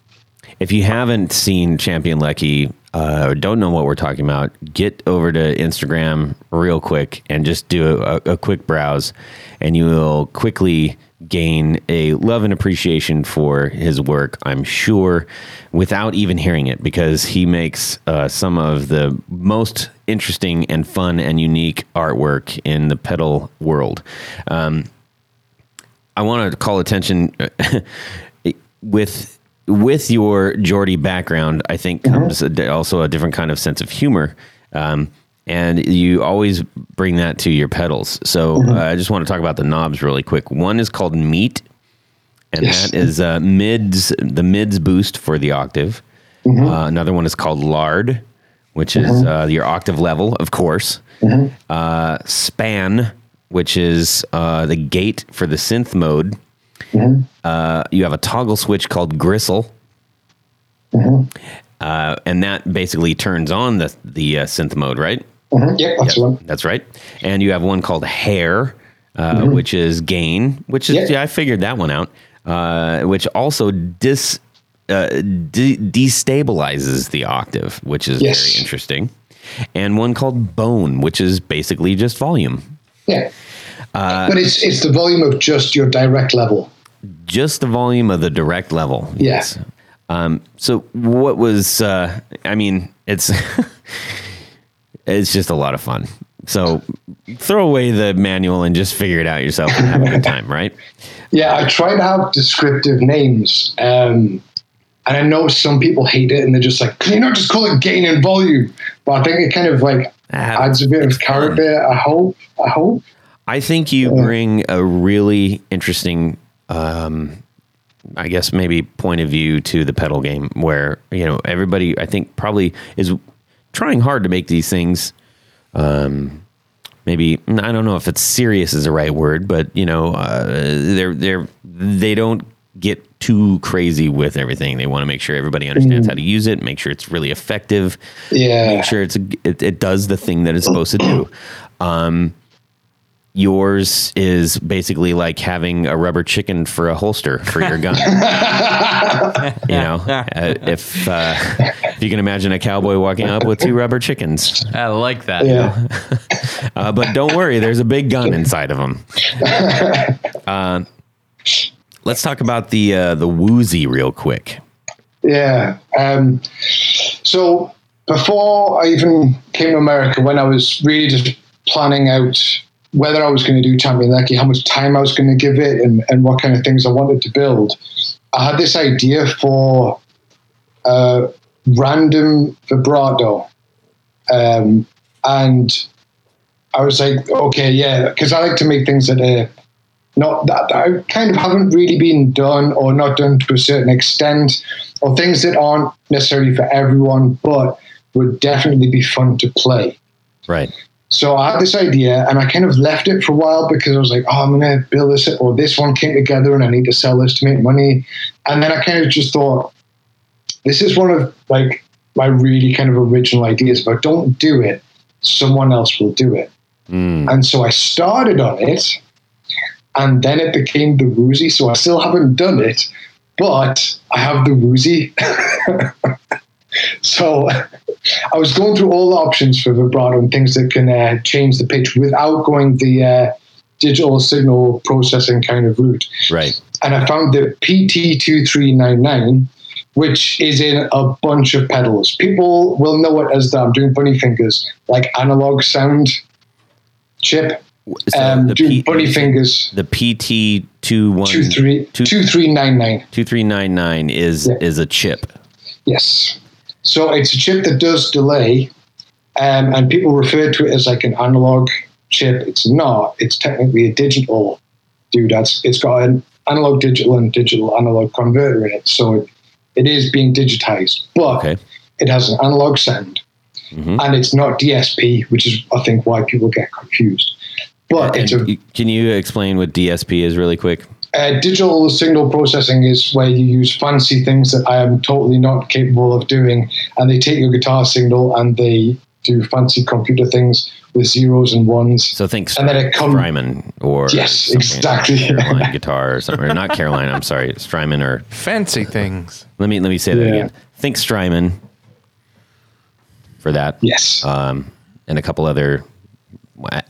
if you haven't seen Champion Leccy uh, don't know what we're talking about, get over to Instagram real quick and just do a, a quick browse, and you will quickly gain a love and appreciation for his work. I'm sure, without even hearing it, because he makes uh, some of the most interesting and fun and unique artwork in the pedal world. Um, I want to call attention with with your Geordie background. I think comes a di- also a different kind of sense of humor, um, and you always bring that to your pedals. So uh, I just want to talk about the knobs really quick. One is called Meat, and Yes. that is uh, mids the mids boost for the octave. Uh, another one is called Lard, which is uh, your octave level, of course. Uh, span, which is uh, the gate for the synth mode. Uh, you have a toggle switch called Gristle. Uh, and that basically turns on the the uh, synth mode, right? Mhm, Yep, that's the one. That's right. And you have one called Hair, uh, which is gain, which is Yeah. yeah, I figured that one out. Uh, which also dis uh, de- destabilizes the octave, which is Yes. very interesting. And one called Bone, which is basically just volume, Yeah. Uh, but it's it's the volume of just your direct level. just the volume of the direct level. Yeah. Um, so what was? Uh, I mean, it's it's just a lot of fun. So throw away the manual and just figure it out yourself and have a good time, right? Yeah, I try to have descriptive names. Um, and I know some people hate it and they're just like, can you not just call it gain and volume? But I think it kind of like adds a bit of character. I hope. I hope. I think you bring a really interesting, um, I guess maybe point of view to the pedal game, where you know everybody, I think probably is trying hard to make these things. Um, maybe I don't know if it's serious is the right word, but you know uh, they're they're they don't get too crazy with everything. They want to make sure everybody understands how to use it, make sure it's really effective Yeah. make sure it's a, it, it does the thing that it's supposed to do. Um, yours is basically like having a rubber chicken for a holster for your gun. you know, uh, if uh, if you can imagine a cowboy walking up with two rubber chickens, I like that. Yeah. uh, but don't worry, there's a big gun inside of them. Uh, let's talk about the uh, the woozy real quick. Yeah. Um, so before I even came to America, when I was really just planning out whether I was going to do Champion Leccy, how much time I was going to give it, and, and what kind of things I wanted to build, I had this idea for a random vibrato. Um, and I was like, okay, yeah, because I like to make things that are not that, that I kind of haven't really been done or not done to a certain extent, or things that aren't necessarily for everyone, but would definitely be fun to play. Right. So I had this idea and I kind of left it for a while because I was like, oh, I'm going to build this, or this one came together and I need to sell this to make money. And then I kind of just thought, this is one of like my really kind of original ideas. If I don't do it, someone else will do it. Hmm. And so I started on it and then it became the woozy. So I still haven't done it, but I have the woozy. so I was going through all the options for vibrato and things that can uh, change the pitch without going the uh, digital signal processing kind of route. Right. And I found the PT2399, which is in a bunch of pedals. People will know it as the, I'm doing bunny fingers, like analog sound chip. So Um, the P- bunny fingers. The PT two one Two three two- two three nine nine. 2399 is Yeah. is a chip. Yes. So it's a chip that does delay, um, and people refer to it as like an analog chip. It's not. It's technically a digital dude. That's it's got an analog digital and digital analog converter in it. So it, it is being digitized, but Okay. it has an analog sound, and it's not DSP, which is I think why people get confused. But And it's a y- can you explain what DSP is really quick? uh, digital signal processing is where you use fancy things that I am totally not capable of doing, and they take your guitar signal and they do fancy computer things with zeros and ones. So think And then it come- Strymon or Yes, something like exactly. Caroline guitar or something, or not Caroline. I'm sorry, Strymon or Fancy things. let me let me say that Yeah. again. Think Strymon for that. Yes, Um, and a couple other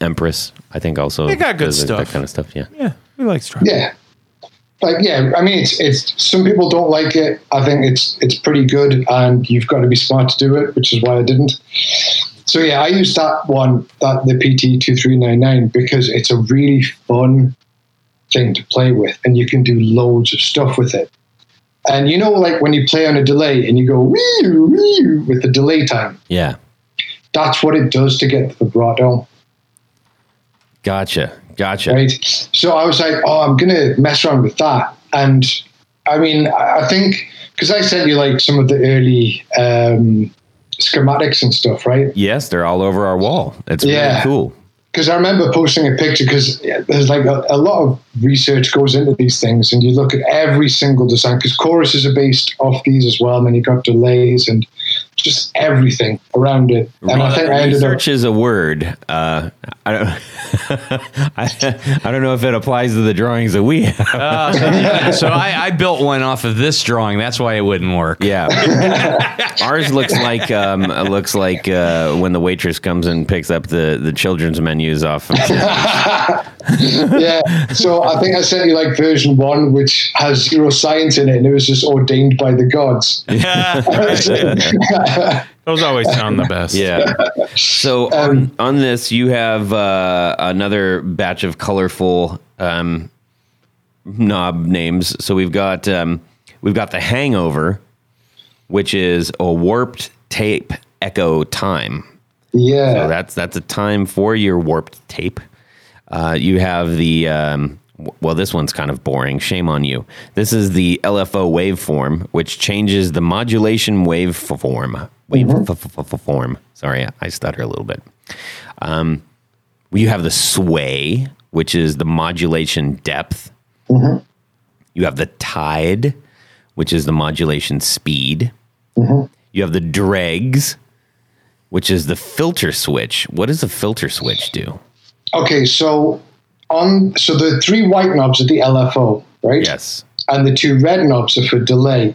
Empress, I think also They got good stuff. That kind of stuff. Yeah. Yeah, we like Strymon. yeah, like yeah. I mean, it's it's some people don't like it. I think it's it's pretty good, and you've got to be smart to do it, which is why I didn't. So yeah, I used that one, that the PT two three nine nine, because it's a really fun thing to play with, and you can do loads of stuff with it. And you know, like when you play on a delay and you go wee wee with the delay time, Yeah. that's what it does to get the vibrato, Gotcha. Gotcha. right? So I was like, oh, I'm gonna mess around with that, and I mean, I I think because I sent you like some of the early um, schematics and stuff, right? Yes, they're all over our wall. It's Yeah. really cool. because I remember posting a picture because there's like a, a lot of research goes into these things, and you look at every single design because choruses are based off these as well. And then you've got delays and just everything around it. And I think I ended up. Research is a word. Uh, I don't. I, I don't know if it applies to the drawings that we have. Uh, so so I, I built one off of this drawing. That's why it wouldn't work. Yeah, ours looks like um, looks like uh, when the waitress comes and picks up the, the children's menus off. Of yeah. So I think I sent you like version one, which has zero science in it, and it was just ordained by the gods. Yeah, Those always sound the best. yeah. So on, on this, you have uh, another batch of colorful um, knob names. So we've got um, we've got the Hangover, which is a warped tape echo time. Yeah. So that's that's a time for your warped tape. Uh, you have the um, well, this one's kind of boring. Shame on you. This is the LFO waveform, which changes the modulation waveform. Wave f- form. Sorry, I stutter a little bit. Um, you have the sway, which is the modulation depth. You have the tide, which is the modulation speed. You have the dregs, which is the filter switch. What does a filter switch do? Okay, so on so the three white knobs are the LFO, right? Yes. And the two red knobs are for delay.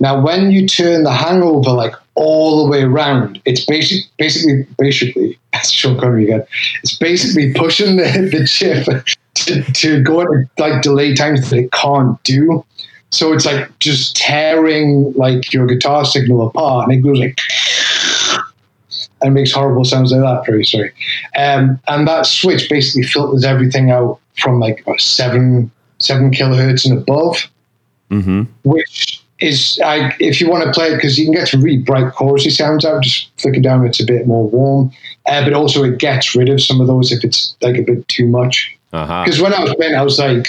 Now, when you turn the hangover like all the way around, it's basic, basically, basically, that's Sean Connery again. It's basically pushing the, the chip to, to go into like delay times that it can't do. So it's like just tearing like your guitar signal apart, and it goes like and makes horrible sounds like that. Very sorry. Um, and that switch basically filters everything out from like uh, seven seven kilohertz and above, which is I, if you want to play it because you can get some really bright chorusy sounds out. Just flick it down; it's a bit more warm, uh, but also it gets rid of some of those if it's like a bit too much. Uh-huh. Because when I was playing, I was like,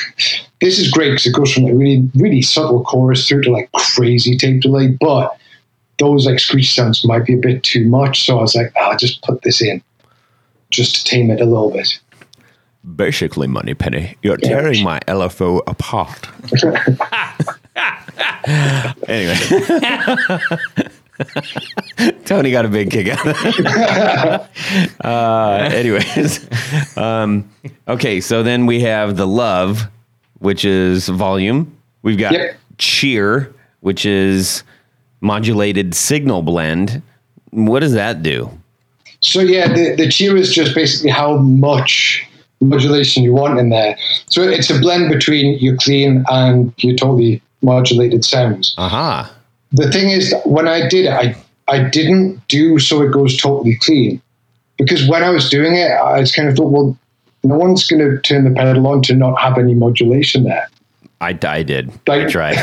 "This is great because it goes from like really, really subtle chorus through to like crazy tape delay." But those like screechy sounds might be a bit too much, so I was like, "I'll just put this in, just to tame it a little bit." Basically, Moneypenny, you're tearing my LFO apart. anyway. Tony got a big kick out of that. uh, anyways. Um, okay, so then we have the love, which is volume. We've got Yep. cheer, which is modulated signal blend. What does that do? So yeah, the, the cheer is just basically how much modulation you want in there. So it's a blend between your clean and your totally modulated sounds. Aha. The thing is, when I did it, I I didn't do so it goes totally clean because when I was doing it, I just kind of thought, well, no one's going to turn the pedal on to not have any modulation there. I, I did. I Like- tried.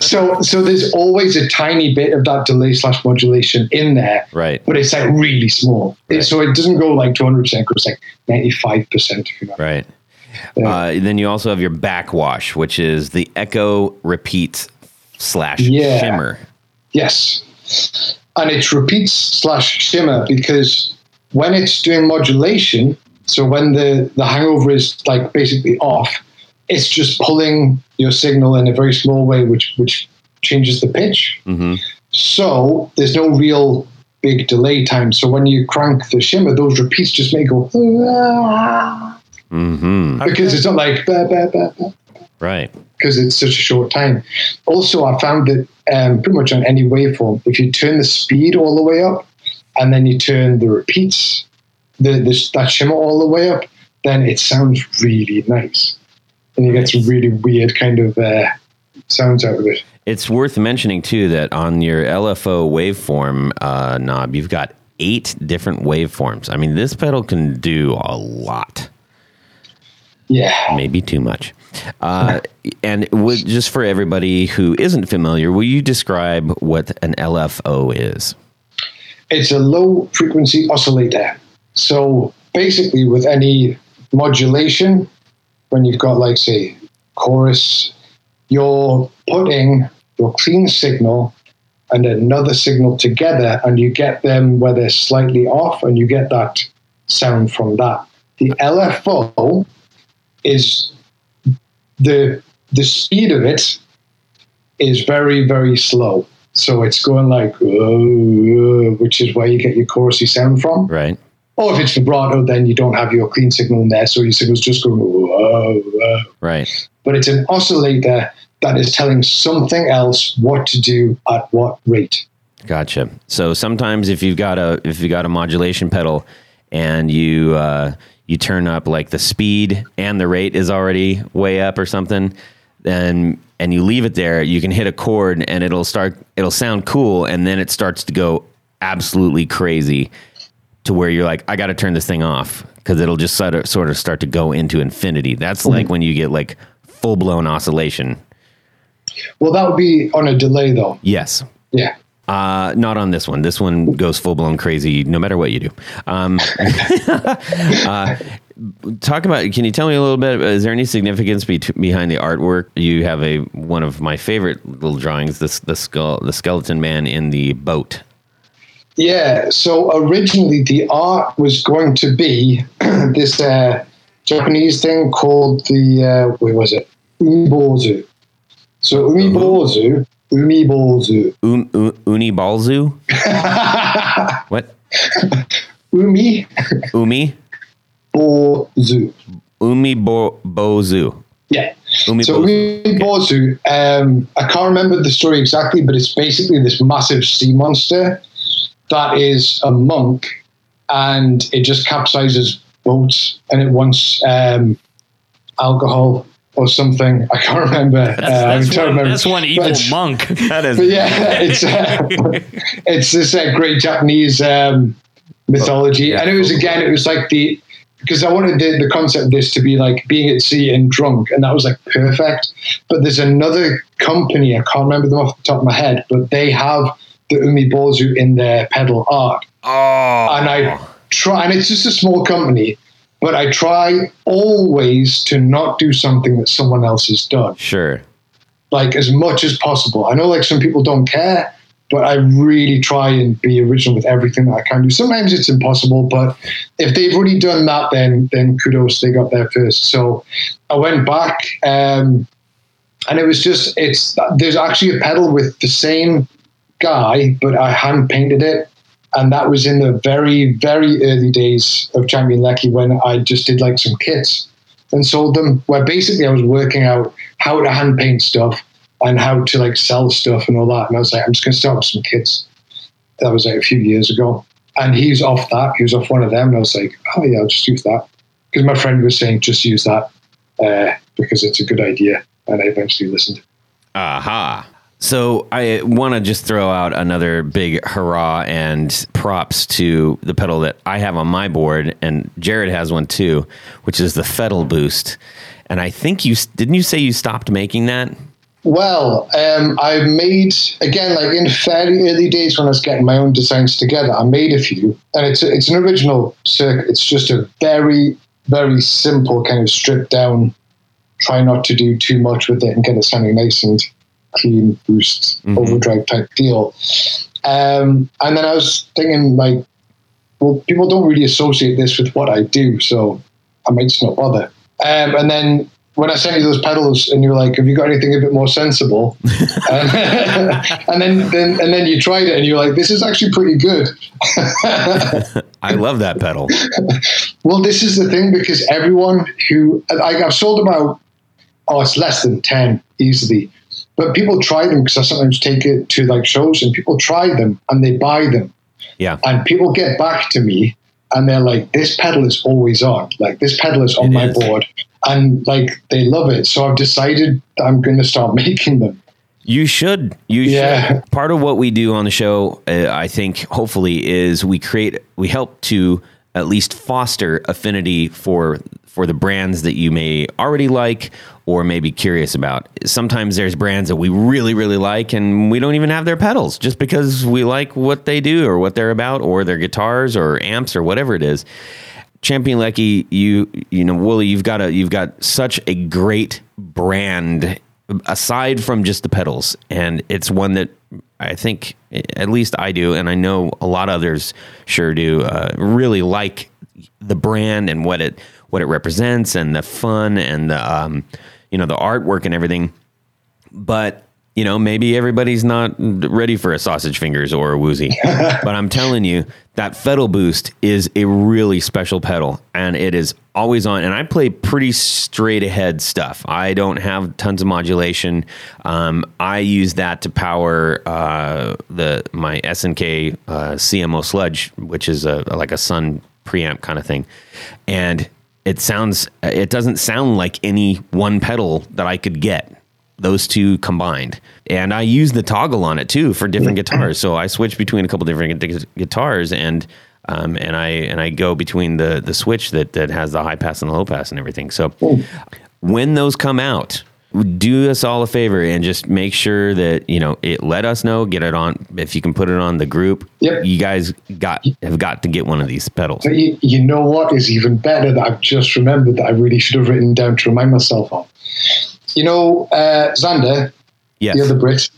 So so there's always a tiny bit of that delay slash modulation in there, right. but it's like really small. It- Right. so it doesn't go like 200%, it goes like 95%. If you know. Right. Yeah. Uh, then you also have your backwash, which is the echo repeat slash Yeah. shimmer. Yes. And it's repeats slash shimmer because when it's doing modulation, so when the, the hangover is like basically off, it's just pulling your signal in a very small way, which which changes the pitch. hmm So there's no real big delay time. So when you crank the shimmer, those repeats just may go hmm because it's not like bah, bah, bah, Right. because it's such a short time. Also, I found that um, pretty much on any waveform, if you turn the speed all the way up and then you turn the repeats, the, the that shimmer all the way up, then it sounds really nice, and you get some really weird kind of uh, sounds out of it. It's worth mentioning too that on your LFO waveform uh, knob, you've got eight different waveforms. I mean, this pedal can do a lot. Yeah. maybe too much. Uh, and would, just for everybody who isn't familiar, will you describe what an LFO is? it's a low frequency oscillator. So basically, with any modulation, when you've got, like, say, chorus, you're putting your clean signal and another signal together, and you get them where they're slightly off, and you get that sound from that. The LFO is the the speed of it is very very slow. So it's going like, uh, which is where you get your chorusy sound from. Right. Or if it's vibrato, then you don't have your clean signal in there, so your signal's just going. Uh, uh. Right. But it's an oscillator that is telling something else what to do at what rate. Gotcha. So sometimes if you've got a if you got a modulation pedal and you uh, you turn up like the speed and the rate is already way up or something, then and you leave it there, you can hit a chord and it'll start it'll sound cool and then it starts to go absolutely crazy to where you're like I got to turn this thing off because it'll just sort of sort of start to go into infinity. That's like when you get like full blown oscillation. Well, that would be on a delay, though. Yes. Yeah. Uh, not on this one. This one goes full blown crazy no matter what you do. Um, uh, talk about. Can you tell me a little bit? Is there any significance be- behind the artwork? You have a one of my favorite little drawings. This the skull, the skeleton man in the boat. Yeah. So originally, the art was going to be this uh, Japanese thing called the uh, where was it? Umibozu. So Umibozu, Umibozu, Um, u- uni what? Umi Umi Bozu. umi bo- bozu. Yeah. Umi So bozu. Umibozu, um, I can't remember the story exactly, but it's basically this massive sea monster that is a monk, and it just capsizes boats, and it wants um, alcohol or something. I can't remember. Uh, I'm That's, one, remember. that's one evil But- monk. That is yeah, it's uh, it's this uh, great Japanese um, mythology, Yeah, and it was again, it was like the because I wanted the, the concept of this to be like being at sea and drunk, and that was like perfect. But there's another company I can't remember them off the top of my head, but they have the Umibozu in their pedal art, oh, and I try, and it's just a small company. But I try always to not do something that someone else has done sure. like as much as possible. I know like some people don't care, but I really try and be original with everything that I can do. Sometimes it's impossible, but if they've already done that, then then kudos, they got there first. So I went back, um, and it was just it's there's actually a pedal with the same guy, but I hand painted it. And that was in the very, very early days of Champion Leccy when I just did like some kits and sold them. Where basically I was working out how to hand paint stuff and how to like sell stuff and all that. And I was like, I'm just going to start with some kits. That was like a few years ago. And he's off that. He was off one of them. And I was like, oh, yeah, I'll just use that. Because my friend was saying, just use that uh, because it's a good idea. And I eventually listened. Aha. So I want to just throw out another big hurrah and props to the pedal that I have on my board, and Jared has one too, which is the Fettle Boost. And I think you didn't you say you stopped making that? Well, um, I made again like in fairly early days when I was getting my own designs together. I made a few, and it's it's an original circuit. It's just a very very simple kind of stripped down. Try not to do too much with it and get it sounding nice and clean, boost, overdrive type deal. Um, and then I was thinking like, well, people don't really associate this with what I do, so I might just not bother. Um, and then when I sent you those pedals, and you were like, "Have you got anything a bit more sensible?" And then, then and then you tried it, and you're like, "This is actually pretty good." I love that pedal. Well, this is the thing because everyone who I, I've sold about oh, it's less than ten easily, but people try them because I sometimes take it to like shows, and people try them and they buy them, Yeah. and people get back to me and they're like, "This pedal is always on. Like this pedal is on It my is. board." And like they love it, so I've decided I'm going to start making them. You should. You Yeah. should. Part of what we do on the show, uh, I think, hopefully, is we create, we help to at least foster affinity for for the brands that you may already like or may be curious about. Sometimes there's brands that we really, really like, and we don't even have their pedals just because we like what they do or what they're about, or their guitars or amps or whatever it is. Champion Leccy, you you know, Wooly, you've got a you've got such a great brand aside from just the pedals, and it's one that I think at least I do, and I know a lot of others sure do. Uh, really like the brand and what it what it represents, and the fun and the um, you know the artwork and everything. But you know, maybe everybody's not ready for a sausage fingers or a woozy. but I'm telling you, that Fettle Boost is a really special pedal and it is always on. And I play pretty straight ahead stuff. I don't have tons of modulation. Um, I use that to power uh, the my SNK uh, CMO sludge, which is a like a Sunn preamp kind of thing. And it sounds, it doesn't sound like any one pedal that I could get those two combined. And I use the toggle on it too for different guitars. So I switch between a couple different gu- guitars and um, and I and I go between the the switch that that has the high pass and the low pass and everything. So when those come out, do us all a favor and just make sure that you know it. Let us know. Get it on if you can put it on the group. Yep. You guys got have got to get one of these pedals. You, you know what is even better that I've just remembered that I really should have written down to remind myself of. You know, uh, Zander, Yes. the other Brit,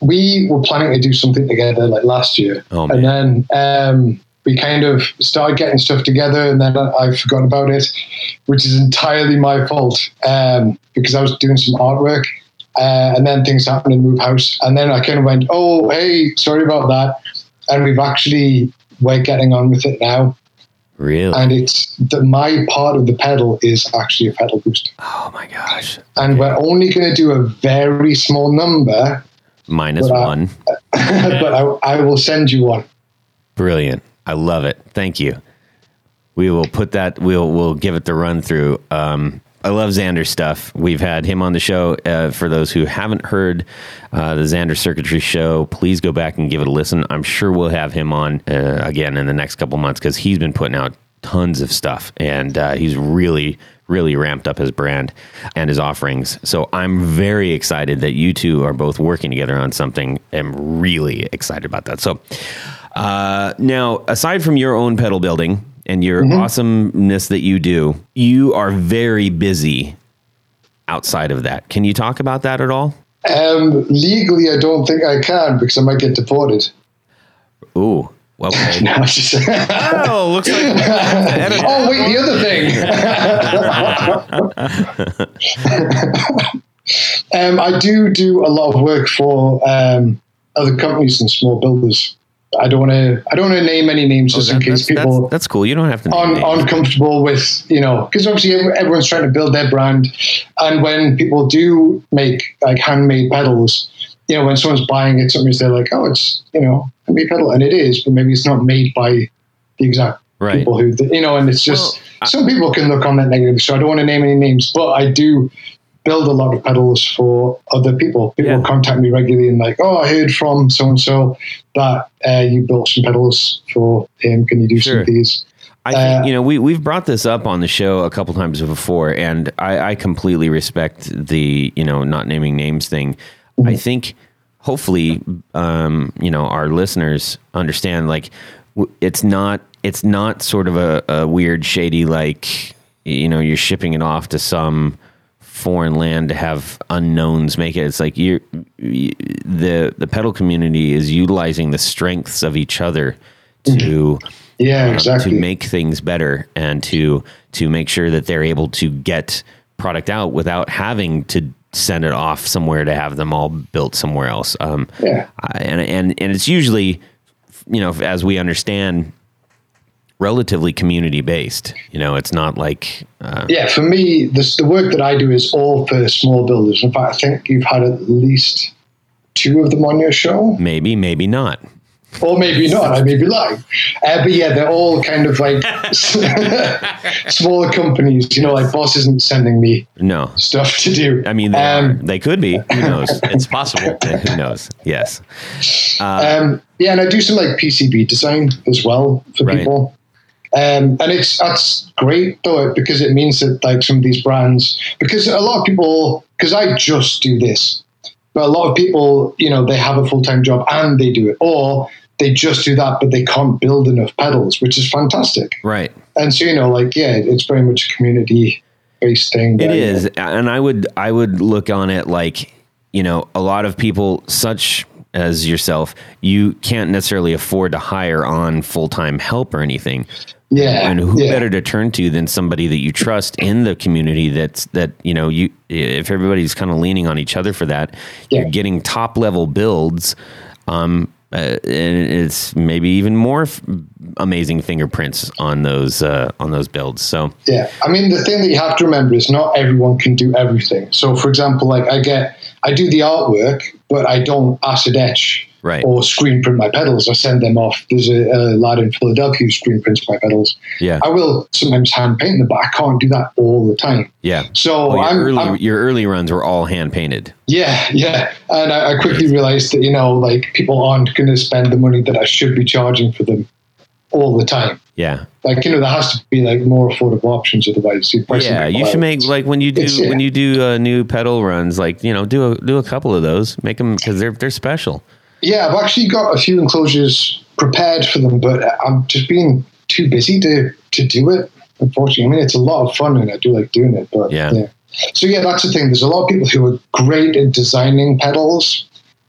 we were planning to do something together like last year. Oh, and then um, we kind of started getting stuff together and then I, forgot about it, which is entirely my fault um, because I was doing some artwork. Uh, and then things happened in Move House. And then I kind of went, oh, hey, sorry about that. And we've actually, we're getting on with it now Really? and it's the, my part of the pedal is actually a Fettle Boost, oh my gosh. and we're only going to do a very small number, Minus But, one. but I, I will send you one. Brilliant. I love it. Thank you. We will put that. We'll we'll give it the run through. Um, I love Zander stuff. We've had him on the show. Uh, for those who haven't heard uh, the Zander Circuitry Show, please go back and give it a listen. I'm sure we'll have him on uh, again in the next couple months because he's been putting out tons of stuff and uh, he's really really ramped up his brand and his offerings. So I'm very excited that you two are both working together on something. I'm really excited about that. So uh, now, aside from your own pedal building and your awesomeness that you do, you are very busy outside of that. Can you talk about that at all? Um, legally, I don't think I can because I might get deported. Ooh, okay. No, just- Oh, looks like oh, wait, the other thing. um, I do do a lot of work for um, other companies and small builders. I don't want to. I don't want to name any names oh, just in Oh, case that's, people that's, that's cool. You don't have to. un, uncomfortable with you know because obviously everyone's trying to build their brand and when people do make like handmade pedals you know when someone's buying it sometimes they're like oh it's you know handmade pedal and it is but maybe it's not made by the exact Right. people who you know and it's just Well, I- some people can look on that negatively so i don't want to name any names but i do build a lot of pedals for other people people Yeah. contact me regularly and like oh i heard from so and so that uh, you built some pedals for him can you do some Sure. of these I think Uh, you know we we've brought this up on the show a couple times before, and I, I completely respect the you know not naming names thing. I think hopefully um, you know our listeners understand like it's not it's not sort of a, a weird shady like you know you're shipping it off to some foreign land to have unknowns make it. It's like you're you, the the pedal community is utilizing the strengths of each other to Yeah, um, exactly. to make things better and to to make sure that they're able to get product out without having to send it off somewhere to have them all built somewhere else. Um, Yeah. And and and it's usually, you know, as we understand, relatively community based. You know, it's not like uh, yeah, for me, this, the work that I do is all for small builders. In fact, I think you've had at least two of them on your show, maybe, maybe not. or maybe not. I may be lying. Uh, but yeah, they're all kind of like smaller companies. You know, like Boss isn't sending me No, stuff to do. I mean they Um. They could be. Who knows? It's possible. Who knows? Yes. Um, yeah, and I do some like PCB design as well for Right. people. Um, and it's that's great though because it means that like some of these brands because a lot of people because I just do this, but a lot of people you know they have a full time job and they do it or they just do that but they can't build enough pedals, which is fantastic. Right. And so you know like yeah, it's very much a community based thing. it is and I would I would look on it like you know a lot of people such as yourself, you can't necessarily afford to hire on full time help or anything. Yeah. And who yeah. better to turn to than somebody that you trust in the community? That's that you know you if everybody's kind of leaning on each other for that, Yeah. you're getting top level builds. Um, uh, and it's maybe even more f- amazing fingerprints on those uh, on those builds. So Yeah, I mean the thing that you have to remember is not everyone can do everything. So, for example, like I get, I do the artwork, but I don't acid etch Right. or screen print my pedals. I send them off. There's a, a lad in Philadelphia who screen prints my pedals. Yeah. I will sometimes hand paint them, but I can't do that all the time. yeah. So Well, your, I'm, early, I'm your early runs were all hand painted. yeah, yeah. And I, I quickly realized that, you know, like people aren't going to spend the money that I should be charging for them all the time. Yeah. Like, you know, there has to be like more affordable options. Otherwise, Yeah, you should make like when you do yeah. when you do uh, new pedal runs, like you know, do a do a couple of those, make them because they're they're special. Yeah, I've actually got a few enclosures prepared for them, but I'm just being too busy to, to do it. Unfortunately, I mean it's a lot of fun and I do like doing it, but Yeah. So yeah, that's the thing. There's a lot of people who are great at designing pedals,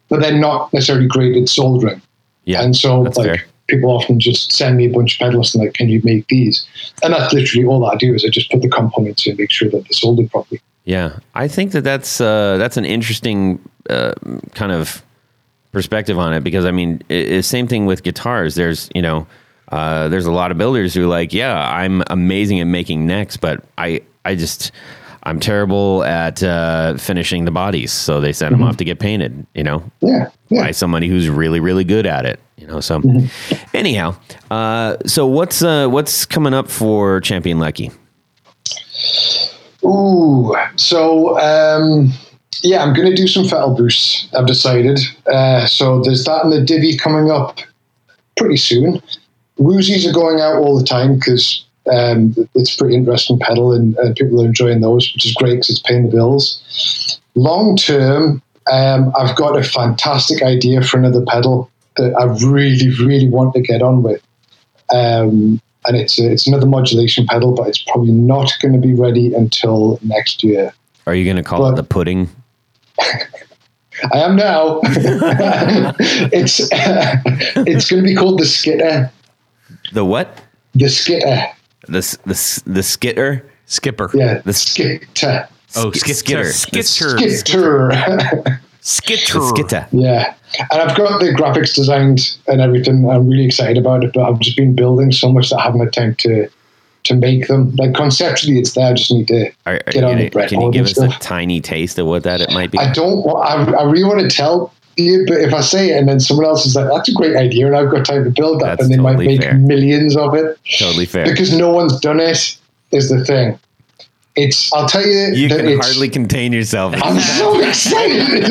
but they're not necessarily great at soldering. Yeah, and so like fair. people often just send me a bunch of pedals and like, can you make these? And that's literally all I do is I just put the components in, and make sure that they're soldered properly. Yeah, I think that that's uh, that's an interesting uh, kind of perspective on it because I mean, it, it's same thing with guitars. There's you know, uh, there's a lot of builders who are like, yeah, I'm amazing at making necks, but I I just I'm terrible at uh, finishing the bodies, so they send them off to get painted. You know, Yeah, yeah. by somebody who's really really good at it. You know, so anyhow, uh, so what's uh, what's coming up for Champion Leccy? Ooh, so um, yeah, I'm going to do some fettle boosts. I've decided. Uh, so there's that and the divvy coming up pretty soon. Woozies are going out all the time because um, it's pretty interesting pedal and, and people are enjoying those, which is great because it's paying the bills. Long term, um, I've got a fantastic idea for another pedal that I really, really want to get on with. Um, and it's a, it's another modulation pedal, but it's probably not going to be ready until next year. Are you going to call Well- it the pudding? I am now. it's it's going to be called the Skitter. The what? The Skitter. The s- the the skitter? Skipper. Yeah, The Skitter. Oh, Sk- skitter. skitter. Skitter. Skitter. Skitter. Skitter. yeah, and I've got the graphics designed and everything. I'm really excited about it, but I've just been building so much that I haven't had time to to make them. Like conceptually, it's there. I just need to Are, are get on the bread can you give us a tiny taste of what that it might be? I don't. wa- I, I really want to tell you, but if I say it and then someone else is like, "That's a great idea," and I've got time to build that, That's and they might make fair. millions of it. totally fair. because no one's done it is the thing. It's I'll tell you, you that can it's, hardly contain yourself. I'm so excited.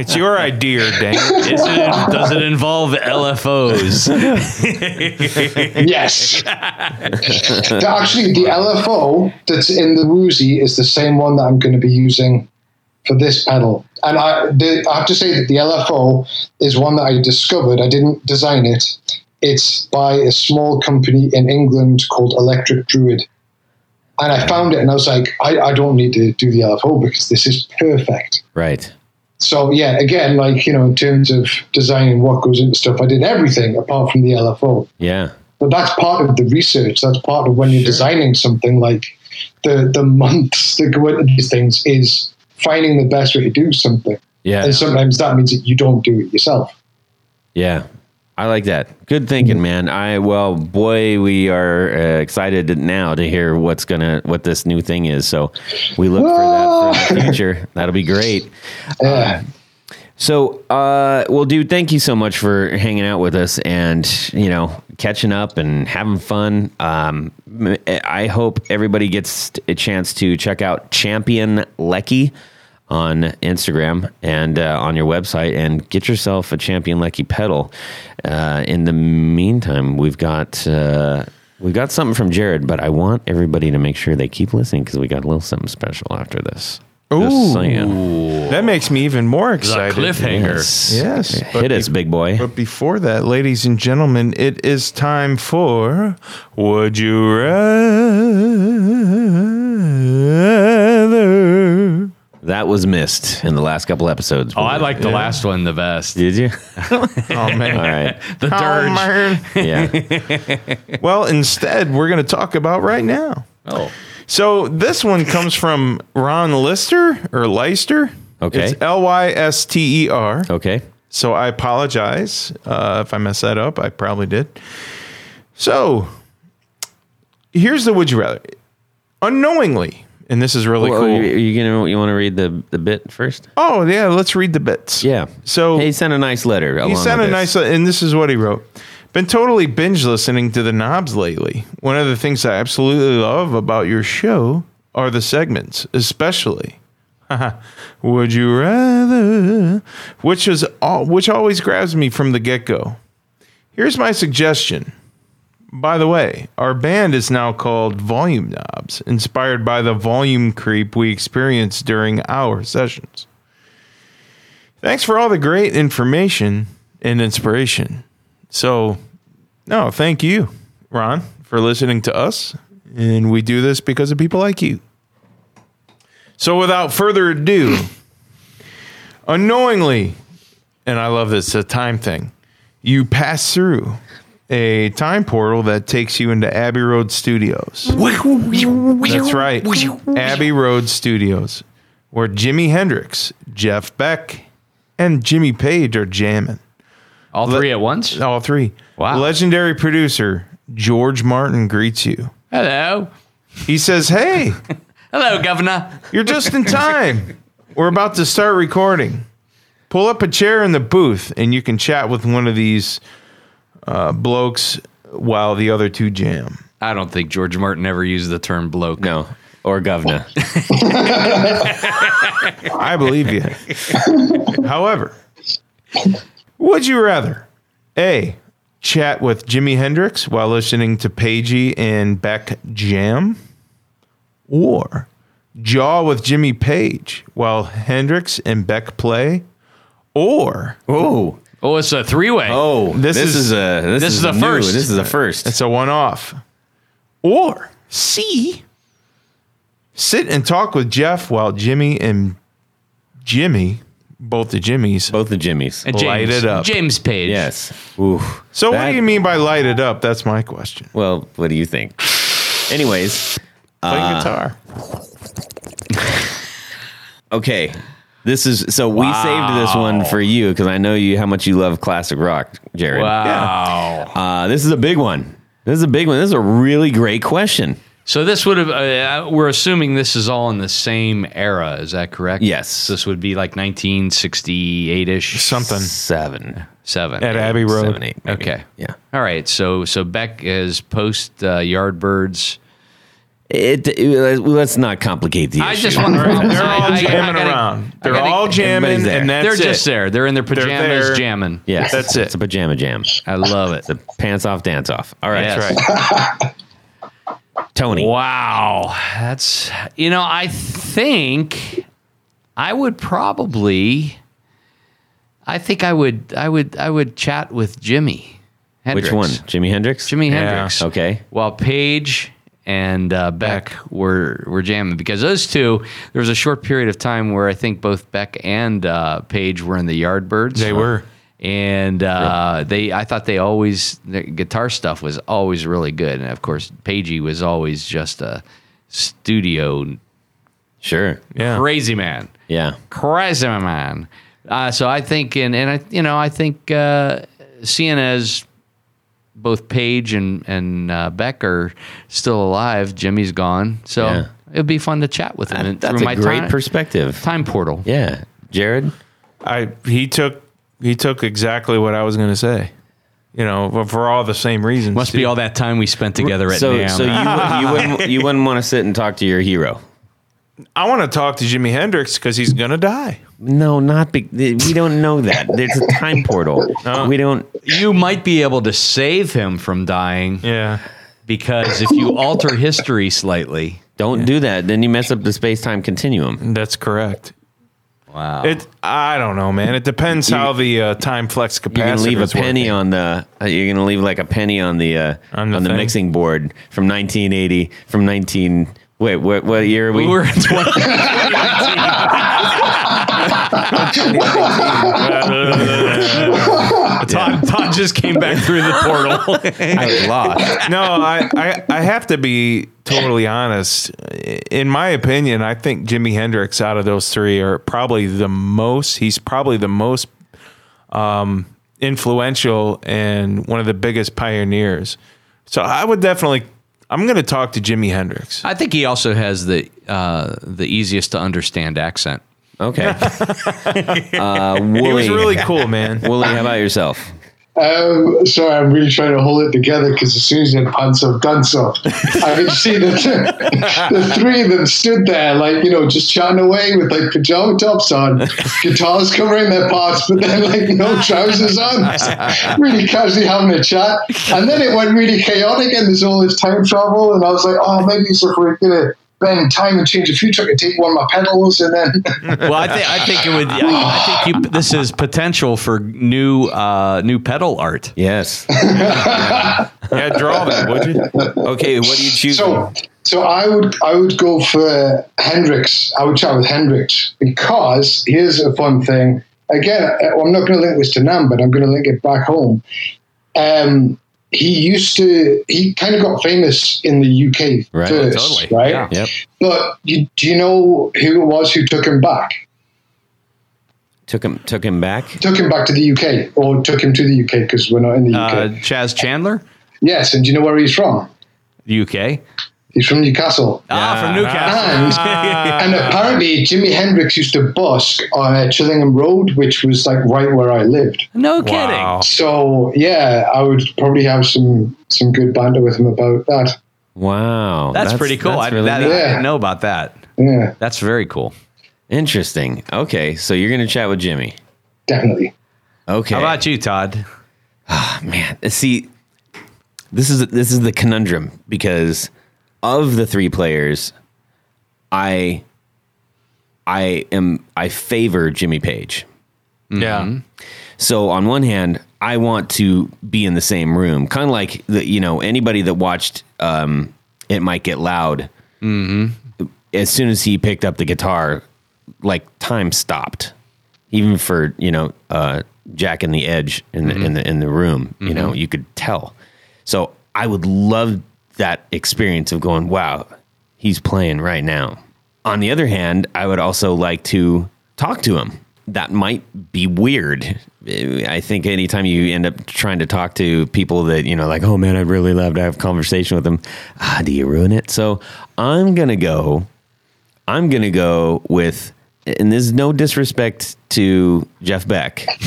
It's your idea, dang it. Is it, does it involve LFOs? yes. Actually, the LFO that's in the Woozy is the same one that I'm going to be using for this pedal. And I, the, I have to say that the LFO is one that I discovered. I didn't design it. It's by a small company in England called Electric Druid. And I found it and I was like, I, I don't need to do the LFO because this is perfect. right. So yeah, again, like you know, in terms of designing what goes into stuff, I did everything apart from the LFO. Yeah. But that's part of the research. That's part of when you're designing something. Like the the months that go into these things is finding the best way to do something, Yeah. and sometimes that means that you don't do it yourself. Yeah. I like that. Good thinking, man. I well, boy, we are uh, excited now to hear what's gonna what this new thing is. So we look for that for the future. That'll be great. Yeah. So, uh, well, dude, thank you so much for hanging out with us and you know catching up and having fun. Um, I hope everybody gets a chance to check out Champion Leccy on Instagram and uh, on your website and get yourself a Champion Leccy pedal. Uh, in the meantime, we've got. Uh, We've got something from Jared, but I want everybody to make sure they keep listening because we got a little something special after this. Just Ooh. That makes me even more The excited. cliffhanger. Yes. Yes, Hit but us, big boy. But before that, ladies and gentlemen, it is time for Would You Rather? That was missed in the last couple episodes. Oh, I like the last one the best. Did you? Oh man. All right. The Oh, dirge. man. Yeah. Well, instead, we're going to talk about right now. Oh. So this one comes from Ron Lister or Leister. Okay. It's L Y S T E R. Okay. So I apologize uh, if I messed that up. I probably did. So here's the would you rather. Unknowingly, and this is really Well, cool. you, you gonna you want to read the the bit first? oh yeah, let's read the bits. Yeah. So he sent a nice letter. he along sent with a this. nice, and this is what he wrote. Been totally binge listening to the knobs lately. One of the things I absolutely love about your show are the segments, especially. Would you rather? Which is all, which always grabs me from the get go. Here's my suggestion. By the way, our band is now called Volume Knobs, inspired by the volume creep we experienced during our sessions. Thanks for all the great information and inspiration. So, no, thank you, Ron, for listening to us. And we do this because of people like you. So, without further ado, unknowingly, and I love this, a time thing, you pass through a time portal that takes you into Abbey Road Studios. That's right, Abbey Road Studios, where Jimi Hendrix, Jeff Beck, and Jimmy Page are jamming. All three at once? All three. Wow. Legendary producer George Martin greets you. Hello. He says, Hey, Hello, Governor. you're just in time. We're about to start recording. Pull up a chair in the booth and you can chat with one of these uh, blokes while the other two jam. I don't think George Martin ever used the term bloke. No, or governor. I believe you. However, would you rather A, chat with Jimi Hendrix while listening to Pagey and Beck jam? Or jaw with Jimmy Page while Hendrix and Beck play? Or oh, Oh, it's a three way. oh, This this, is- is, a this, this is, is a new. first. This is a first. it's a one off. Or C, sit and talk with Jeff while Jimmy and Jimmy, both the Jimmys, Both the Jimmies. And James, light it up. James Page. Yes. Ooh. So what do you mean by light it up? That's my question. Well, what do you think? Anyways, Play Uh, guitar. okay. This is so we saved this one for you because I know you how much you love classic rock, Jared. Wow. Uh, this is a big one. This is a big one. This is a really great question. So this would have. Uh, we're assuming this is all in the same era. Is that correct? Yes. This would be like 1968 ish. Something. Seven. Seven. At Abbey Road. Seven, eight. maybe. Okay. Yeah. All right. So so Beck is post uh, Yardbirds. It, it- let's not complicate the I issue. just want to. They're all jamming around. They're all jamming, everybody's and that's They're just it. there. They're in their pajamas there. jamming. Yes, That's it. It's a pajama jam. I love it. It's a pants off, dance off. All right, Yes. That's right. Tony. Wow. That's you know, I think I would probably I think I would I would I would chat with Jimmy. Hendrix. Which one? Jimi Hendrix. Jimi Yeah. Hendrix. Okay. While Page and uh, Beck were were jamming because those two. There was a short period of time where I think both Beck and uh, Page were in the Yardbirds. They were. and uh, they I thought they always the guitar stuff was always really good, and of course Pagey was always just a studio Sure. Yeah. crazy man, Yeah. crazy man. Uh, so I think, and and I you know I think uh, seeing as both Page and and uh, Beck are still alive, Jimmy's gone, so Yeah. it'd be fun to chat with him. That- that's through a my great time, perspective. time portal. Yeah. Jared. I he took he took exactly what I was going to say. You know, for- for all the same reasons. Must too. be all that time we spent together at So, NAMM. so you, would- you wouldn't you wouldn't want to sit and talk to your hero. I want to talk to Jimi Hendrix because he's gonna die. No, not be, we don't know that. There's a time portal. We don't. you might be able to save him from dying. Yeah. because if you alter history slightly, Don't do that. Then you mess up the space time continuum. That's correct. wow, It. I don't know, man. It depends how the uh, time flux capacitor. You're gonna leave a penny working. on the. Uh, you're gonna leave like a penny on the uh, On on the the, mixing board from 1980, from 19 Wait, what, what year are we? We were in 20, Todd, Todd just came back through the portal. I lost. no, I, I, I have to be totally honest. In my opinion, I think Jimi Hendrix out of those three are probably the most. He's probably the most um, influential and one of the biggest pioneers. So I would definitely. I'm going to talk to Jimi Hendrix. I think he also has the uh, the easiest to understand accent. Okay. Uh, He Wooly, was really cool, man. Wooly, how about yourself? Um, sorry, I'm really trying to hold it together because as soon as you had pants up, done so, I could see the, the three of them stood there, like, you know, just chatting away with like pajama tops on, guitars covering their parts, but then like no trousers on, really casually having a chat. And then it went really chaotic and there's all this time travel. And I was like, oh, maybe if we're going to bend time and change the future, I could take one of my pedals and then. Well, I think I think it would. I, I think you. This is potential for new uh, new pedal art. Yes. Yeah, draw that, would you? Okay, what do you choose? So, so I would I would go for Hendrix. I would chat with Hendrix because here's a fun thing. Again, I- I'm not going to link this to NAMM, but I'm going to link it back home. Um, he used to. He kind of got famous in the UK Right, first, totally, right? yeah. Yep. But you, do you know who it was who took him back? Took him took him back. Took him back to the UK, or took him to the UK because we're not in the UK. Uh, Chas Chandler, yes, and do you know where he's from? UK. He's from Newcastle. Ah, from Newcastle. And, and apparently, Jimi Hendrix used to busk on uh, Chillingham Road, which was like right where I lived. No kidding. Wow. So yeah, I would probably have some some good banter with him about that. Wow. That's, pretty cool. that's I, really that, I didn't know about that. Yeah, That's very cool. interesting. Okay, so you're gonna chat with Jimmy. definitely. Okay. How about you, Todd? Oh, man see this is this is the conundrum because of the three players i i am i favor jimmy page Yeah. so on one hand i want to be in the same room kind of like the you know anybody that watched um it might get loud Mm-hmm. as soon as he picked up the guitar like time stopped even for you know uh, Jack and the Edge in the in the in the room. You know, you could tell. So I would love that experience of going, wow, he's playing right now. On the other hand, I would also like to talk to him. That might be weird. I think anytime you end up trying to talk to people that, you know, like, oh man, I'd really love to have a conversation with them. Ah, do you ruin it? So I'm going to go I'm going to go with, and this is no disrespect to Jeff Beck,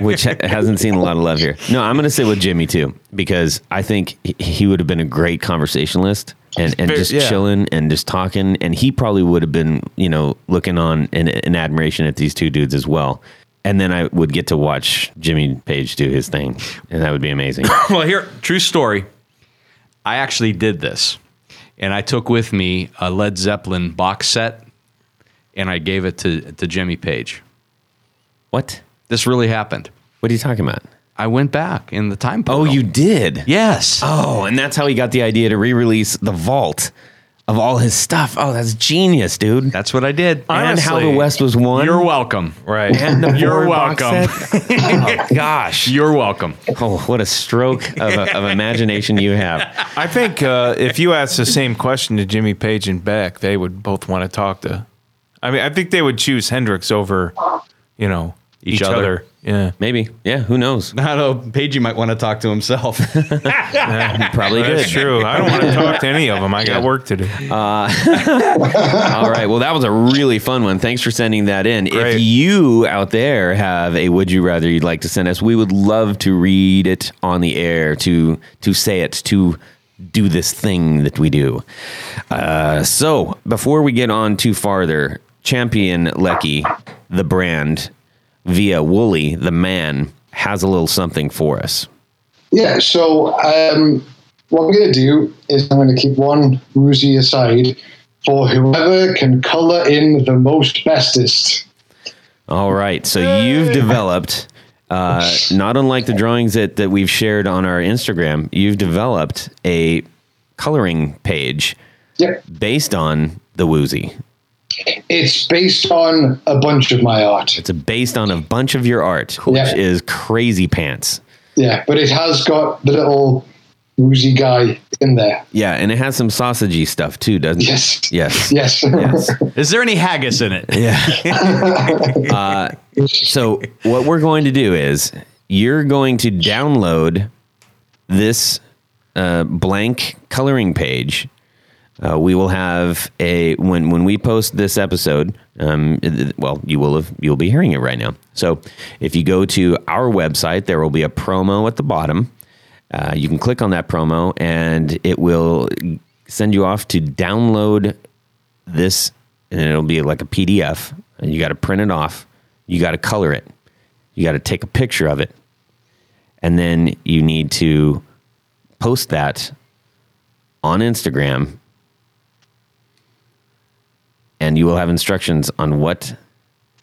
which ha- hasn't seen a lot of love here. No, I'm going to sit with Jimmy too, because I think he- would have been a great conversationalist and, and Very- just yeah. chilling and just talking. And he probably would have been, you know, looking on in, in admiration at these two dudes as well. And then I would get to watch Jimmy Page do his thing, and that would be amazing. Well, here, true story. I actually did this, and I took with me a Led Zeppelin box set, and I gave it to to Jimmy Page. what? This really happened. What are you talking about? I went back in the time. Oh, you did? Yes. Oh, and that's how he got the idea to re-release the vault of all his stuff. Oh, that's genius, dude. That's what I did. and how the West was won. You're welcome. Right. And the You're Ford box welcome. set. oh gosh. You're welcome. Oh, what a stroke of, of imagination you have. I think uh, if you asked the same question to Jimmy Page and Beck, they would both want to talk to. I mean, I think they would choose Hendrix over, you know, Each each, other. other. Yeah. Maybe. Yeah. Who knows? I don't know Pagey might want to talk to himself. Probably That's did. true. I don't want to talk to any of them. I got work to do. All right. Well, that was a really fun one. Thanks for sending that in. If you out there have a would you rather you'd like to send us, we would love to read it on the air, to to say it, to do this thing that we do. Uh, so before we get on too farther, Champion Leccy, the brand, via Wooly, the man, has a little something for us. Yeah, so um, what we're going to do is I'm going to keep one woozy aside for whoever can colour in the most bestest. All right. So you've developed, uh, not unlike the drawings that, that we've shared on our Instagram, you've developed a coloring page Yep. based on the woozy. It's based on a bunch of my art. It's based on a bunch of your art, which Yeah. is crazy pants. Yeah, but it has got the little woozy guy in there. Yeah, and it has some sausagey stuff too, doesn't it? Yes. Yes. Yes. Yes. Is there any haggis in it? Yeah. uh, so what we're going to do is you're going to download this uh, blank coloring page. Uh, we will have a when when we post this episode. Um, well, you will have you'll be hearing it right now. So if you go to our website, there will be a promo at the bottom. Uh, you can click on that promo, and it will send you off to download this and it'll be like a PDF and you got to print it off. You got to color it. You got to take a picture of it. And then you need to post that on Instagram and you will have instructions on what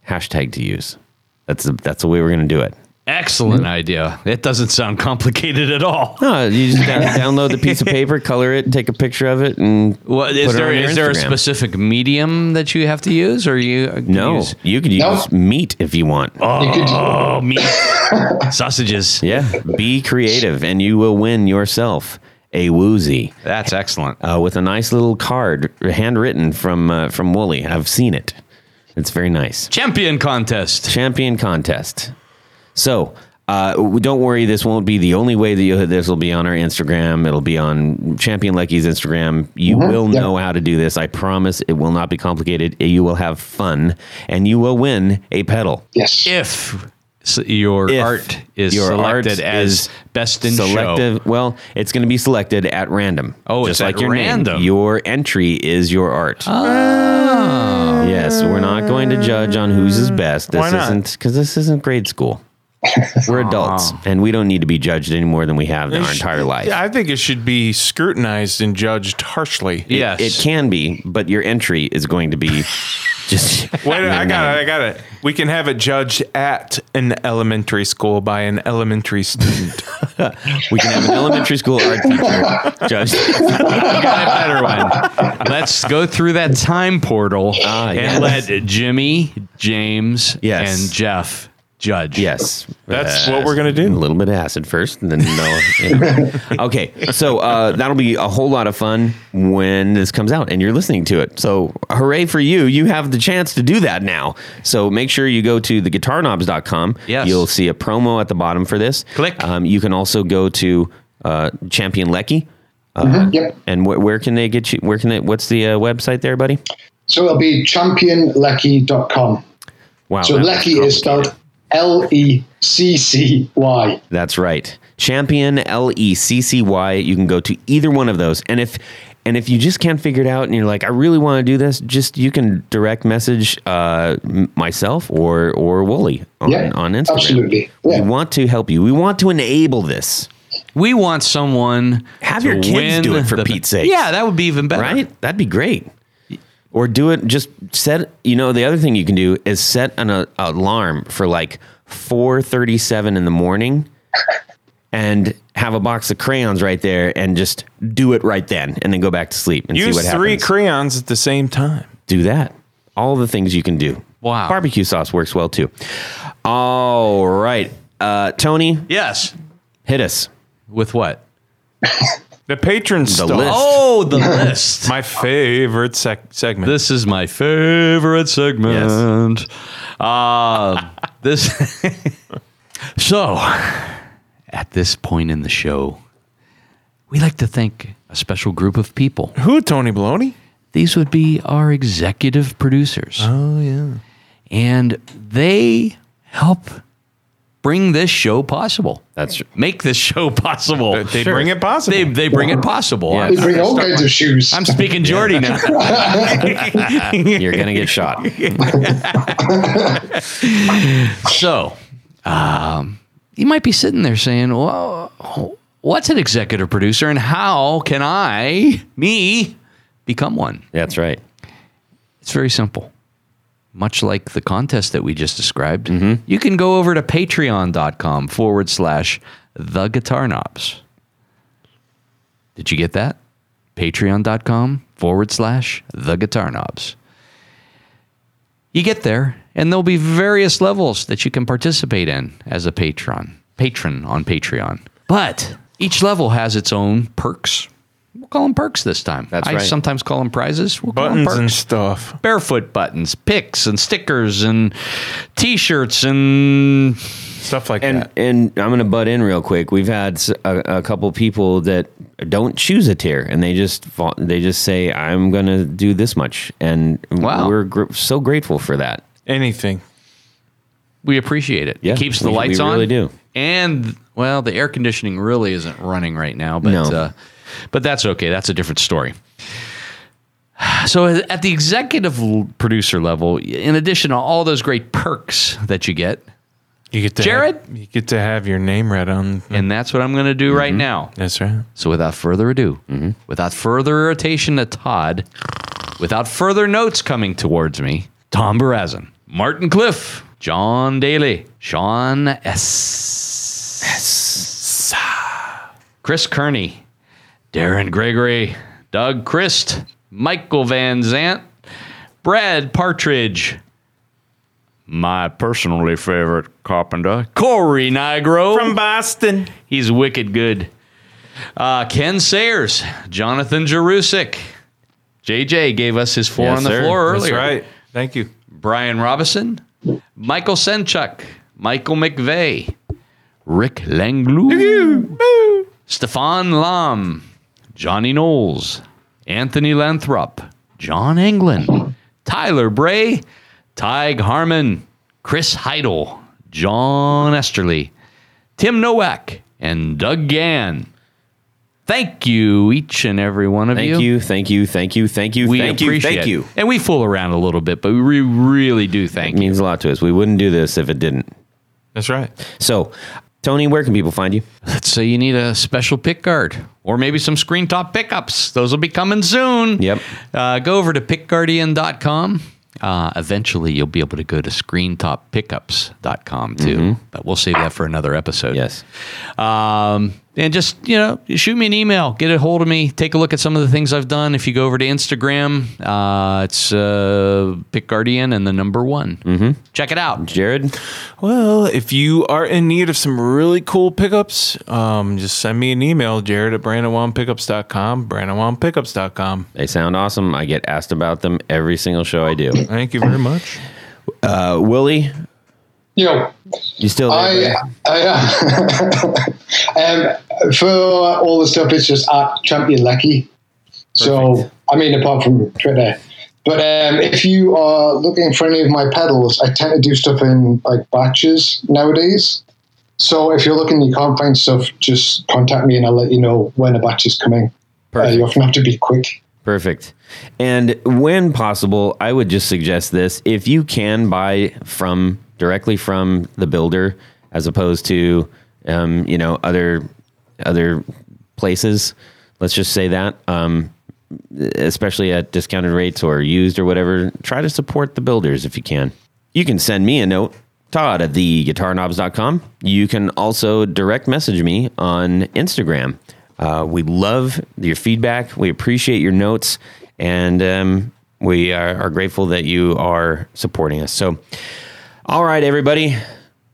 hashtag to use. That's the, that's the way we're going to do it. Excellent hmm? idea. It doesn't sound complicated at all. No, you just down, download the piece of paper, color it, take a picture of it, and What is put it there? on your Is there a Instagram. specific medium that you have to use, or you uh, can No, use- you could use No. meat if you want. Oh, you could- oh meat sausages? Yeah, be creative, and you will win yourself a woozy That's excellent. uh, with a nice little card handwritten from uh, from Wooly. I've seen it; it's very nice. Champion contest. Champion contest. So. Uh, don't worry, this won't be the only way that you'll this will be on our Instagram. It'll be on Champion Leccy's Instagram. You will yeah. know how to do this. I promise it will not be complicated. You will have fun and you will win a pedal. yes. If your If art is your art selected as is best in show. selective. Well, it's going to be selected at random. Oh, it's at random. Name. Your entry is your art. Oh. Yes, we're not going to judge on whose is best. This Why not? isn't because this isn't grade school. We're adults, ah. and we don't need to be judged any more than we have in our entire life. I think it should be scrutinized and judged harshly. Yes. It can be, but your entry is going to be just. Wait, I got it. I got it. We can have it judged at an elementary school by an elementary student. We can have an elementary school art teacher judge. got a better one. Let's go through that time portal Ah, and yes. let Jimmy, James, Yes. and Jeff judge. Yes, That's what we're gonna do. A little bit of acid first, and then no. yeah. Okay, so uh, that'll be a whole lot of fun when this comes out and you're listening to it. So hooray for you! You have the chance to do that now. So make sure you go to theguitarknobs.com. Yes. you'll see a promo at the bottom for this. Click. Um, you can also go to uh, Champion Leccy. Uh, Mhm, Yep. And wh- where can they get you? Where can they? What's the uh, website there, buddy? So it'll be championleccy.com. Wow. So Leccy is spelled L E C C Y. That's right. Champion L E C C Y. You can go to either one of those. And if and if you just can't figure it out and you're like, I really want to do this, just you can direct message uh, myself or or Wooly on, Yeah, on Instagram. absolutely. Yeah. We want to help you. We want to enable this. We want someone Have to your kids win do it for the- Pete's sake. Yeah, that would be even better. Right? That'd be great. Or do it just set you know the other thing you can do is set an uh, alarm for like 4:37 in the morning and have a box of crayons right there and just do it right then and then go back to sleep and see Use what three crayons at the same time. do that. All the things you can do. Wow. Barbecue sauce works well too. All right. Uh, Tony, Yes. hit us. With what? The patron stuff. list. Oh, the list. My favorite sec- segment. This is my favorite segment. Uh, this. so, at this point in the show, we like to thank a special group of people. Who, Tony Baloney? These would be our executive producers. Oh, yeah. And they help bring this show possible. That's Make this show possible. They bring it possible. They, they bring it possible. Yeah. They bring all kinds of shoes. I'm speaking Geordie now. you're gonna get shot. So, um, you might be sitting there saying, well, what's an executive producer and how can I, me, become one? That's right. It's very simple. Much like the contest that we just described, mm-hmm. you can go over to patreon.com forward slash the guitar knobs. Did you get that? Patreon.com forward slash the guitar knobs. You get there, and there'll be various levels that you can participate in as a patron, patron on Patreon. But each level has its own perks. We'll call them perks this time. That's I right. sometimes call them prizes. We'll call them Buttons perks and stuff. barefoot buttons, picks and stickers and t-shirts and Stuff like And that. and I'm gonna butt in real quick. We've had a couple people that don't choose a tier, and they just they just say I'm gonna do this much, and Wow. we're gr- so grateful for that. Anything. we appreciate it. Yeah, Keeps the we- lights we on. really do. And well, the air conditioning really isn't running right now, but No. uh, but that's okay. That's a different story. So at the executive producer level, in addition to all those great perks that you get, You get to Jared? Have, you get to have your name read on. and that's what I'm going to do right mm-hmm. now. That's right. So without further ado, mm-hmm. without further irritation to Todd, without further notes coming towards me, Tom Barazin, Martin Cliff, John Daly, Sean S. S. Chris Kearney, Darren Gregory, Doug Christ, Michael Van Zant, Brad Partridge, my personally favorite carpenter, Corey Nigro. From Boston. He's wicked good. Uh, Ken Sayers, Jonathan Jerusik. JJ gave us his four Yes, on the sir. floor That's earlier. right. Thank you. Brian Robison, Michael Senchuk, Michael McVeigh, Rick Langlu, Stefan Lam, Johnny Knowles, Anthony Lanthrop, John England, Tyler Bray, Tig Harmon, Chris Heidel, John Esterly, Tim Nowak, and Doug Gann. Thank you, each and every one of you. Thank you, thank you, thank you, thank you, We thank you, appreciate thank it. you. And we fool around a little bit, but we really do thank It you. means a lot to us. We wouldn't do this if it didn't. That's right. So, Tony, where can people find you? Let's say you need a special pick guard or maybe some screen top pickups. Those will be coming soon. Yep. Uh, go over to pickguardian.com. Uh, eventually, you'll be able to go to screentop.pickups.com too. But we'll save that for another episode. Yes. Um, and just, you know, shoot me an email, get a hold of me, take a look at some of the things I've done. If you go over to Instagram, uh, it's uh, Pick Guardian and the number one. Mm-hmm. Check it out. Jared? Well, if you are in need of some really cool pickups, um, just send me an email, jared at brandonwampickups.com, brandonwampickups.com. They sound awesome. I get asked about them every single show I do. Thank you very much. Uh, Willie, Yo, you still there? I? I um, for all the stuff, it's just at Champion Leccy. So, I mean, apart from Twitter. But um, if you are looking for any of my pedals, I tend to do stuff in like batches nowadays. So if you're looking, you can't find stuff, just contact me and I'll let you know when a batch is coming. Uh, you often have to be quick. Perfect. And when possible, I would just suggest this: if you can buy from directly from the builder, as opposed to, um, you know, other other places. Let's just say that, um, especially at discounted rates or used or whatever. Try to support the builders if you can. You can send me a note. Todd at theguitarknobs.com. You can also direct message me on Instagram. Uh, we love your feedback. We appreciate your notes, and um, we are, are grateful that you are supporting us. So, all right, everybody.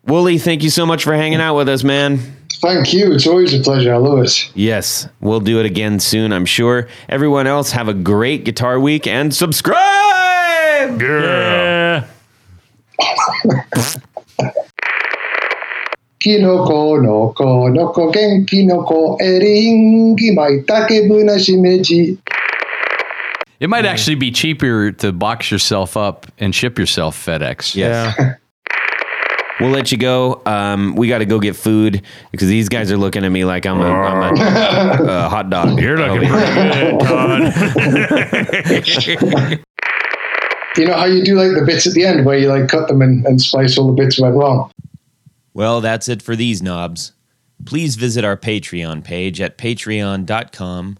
Wooly, thank you so much for hanging out with us, man. Thank you. It's always a pleasure. I love it. Yes, we'll do it again soon, I'm sure. Everyone else, have a great guitar week and subscribe. Kinoko no ko no ko genki no ko eringi maitake buna shimeji. It might actually be cheaper to box yourself up and ship yourself FedEx. Yes. Yeah. We'll let you go. Um, we got to go get food because these guys are looking at me like I'm a, I'm a, a hot dog. You're looking You know how you do like the bits at the end where you like cut them and, and splice all the bits went wrong? Well, that's it for these knobs. Please visit our Patreon page at patreon.com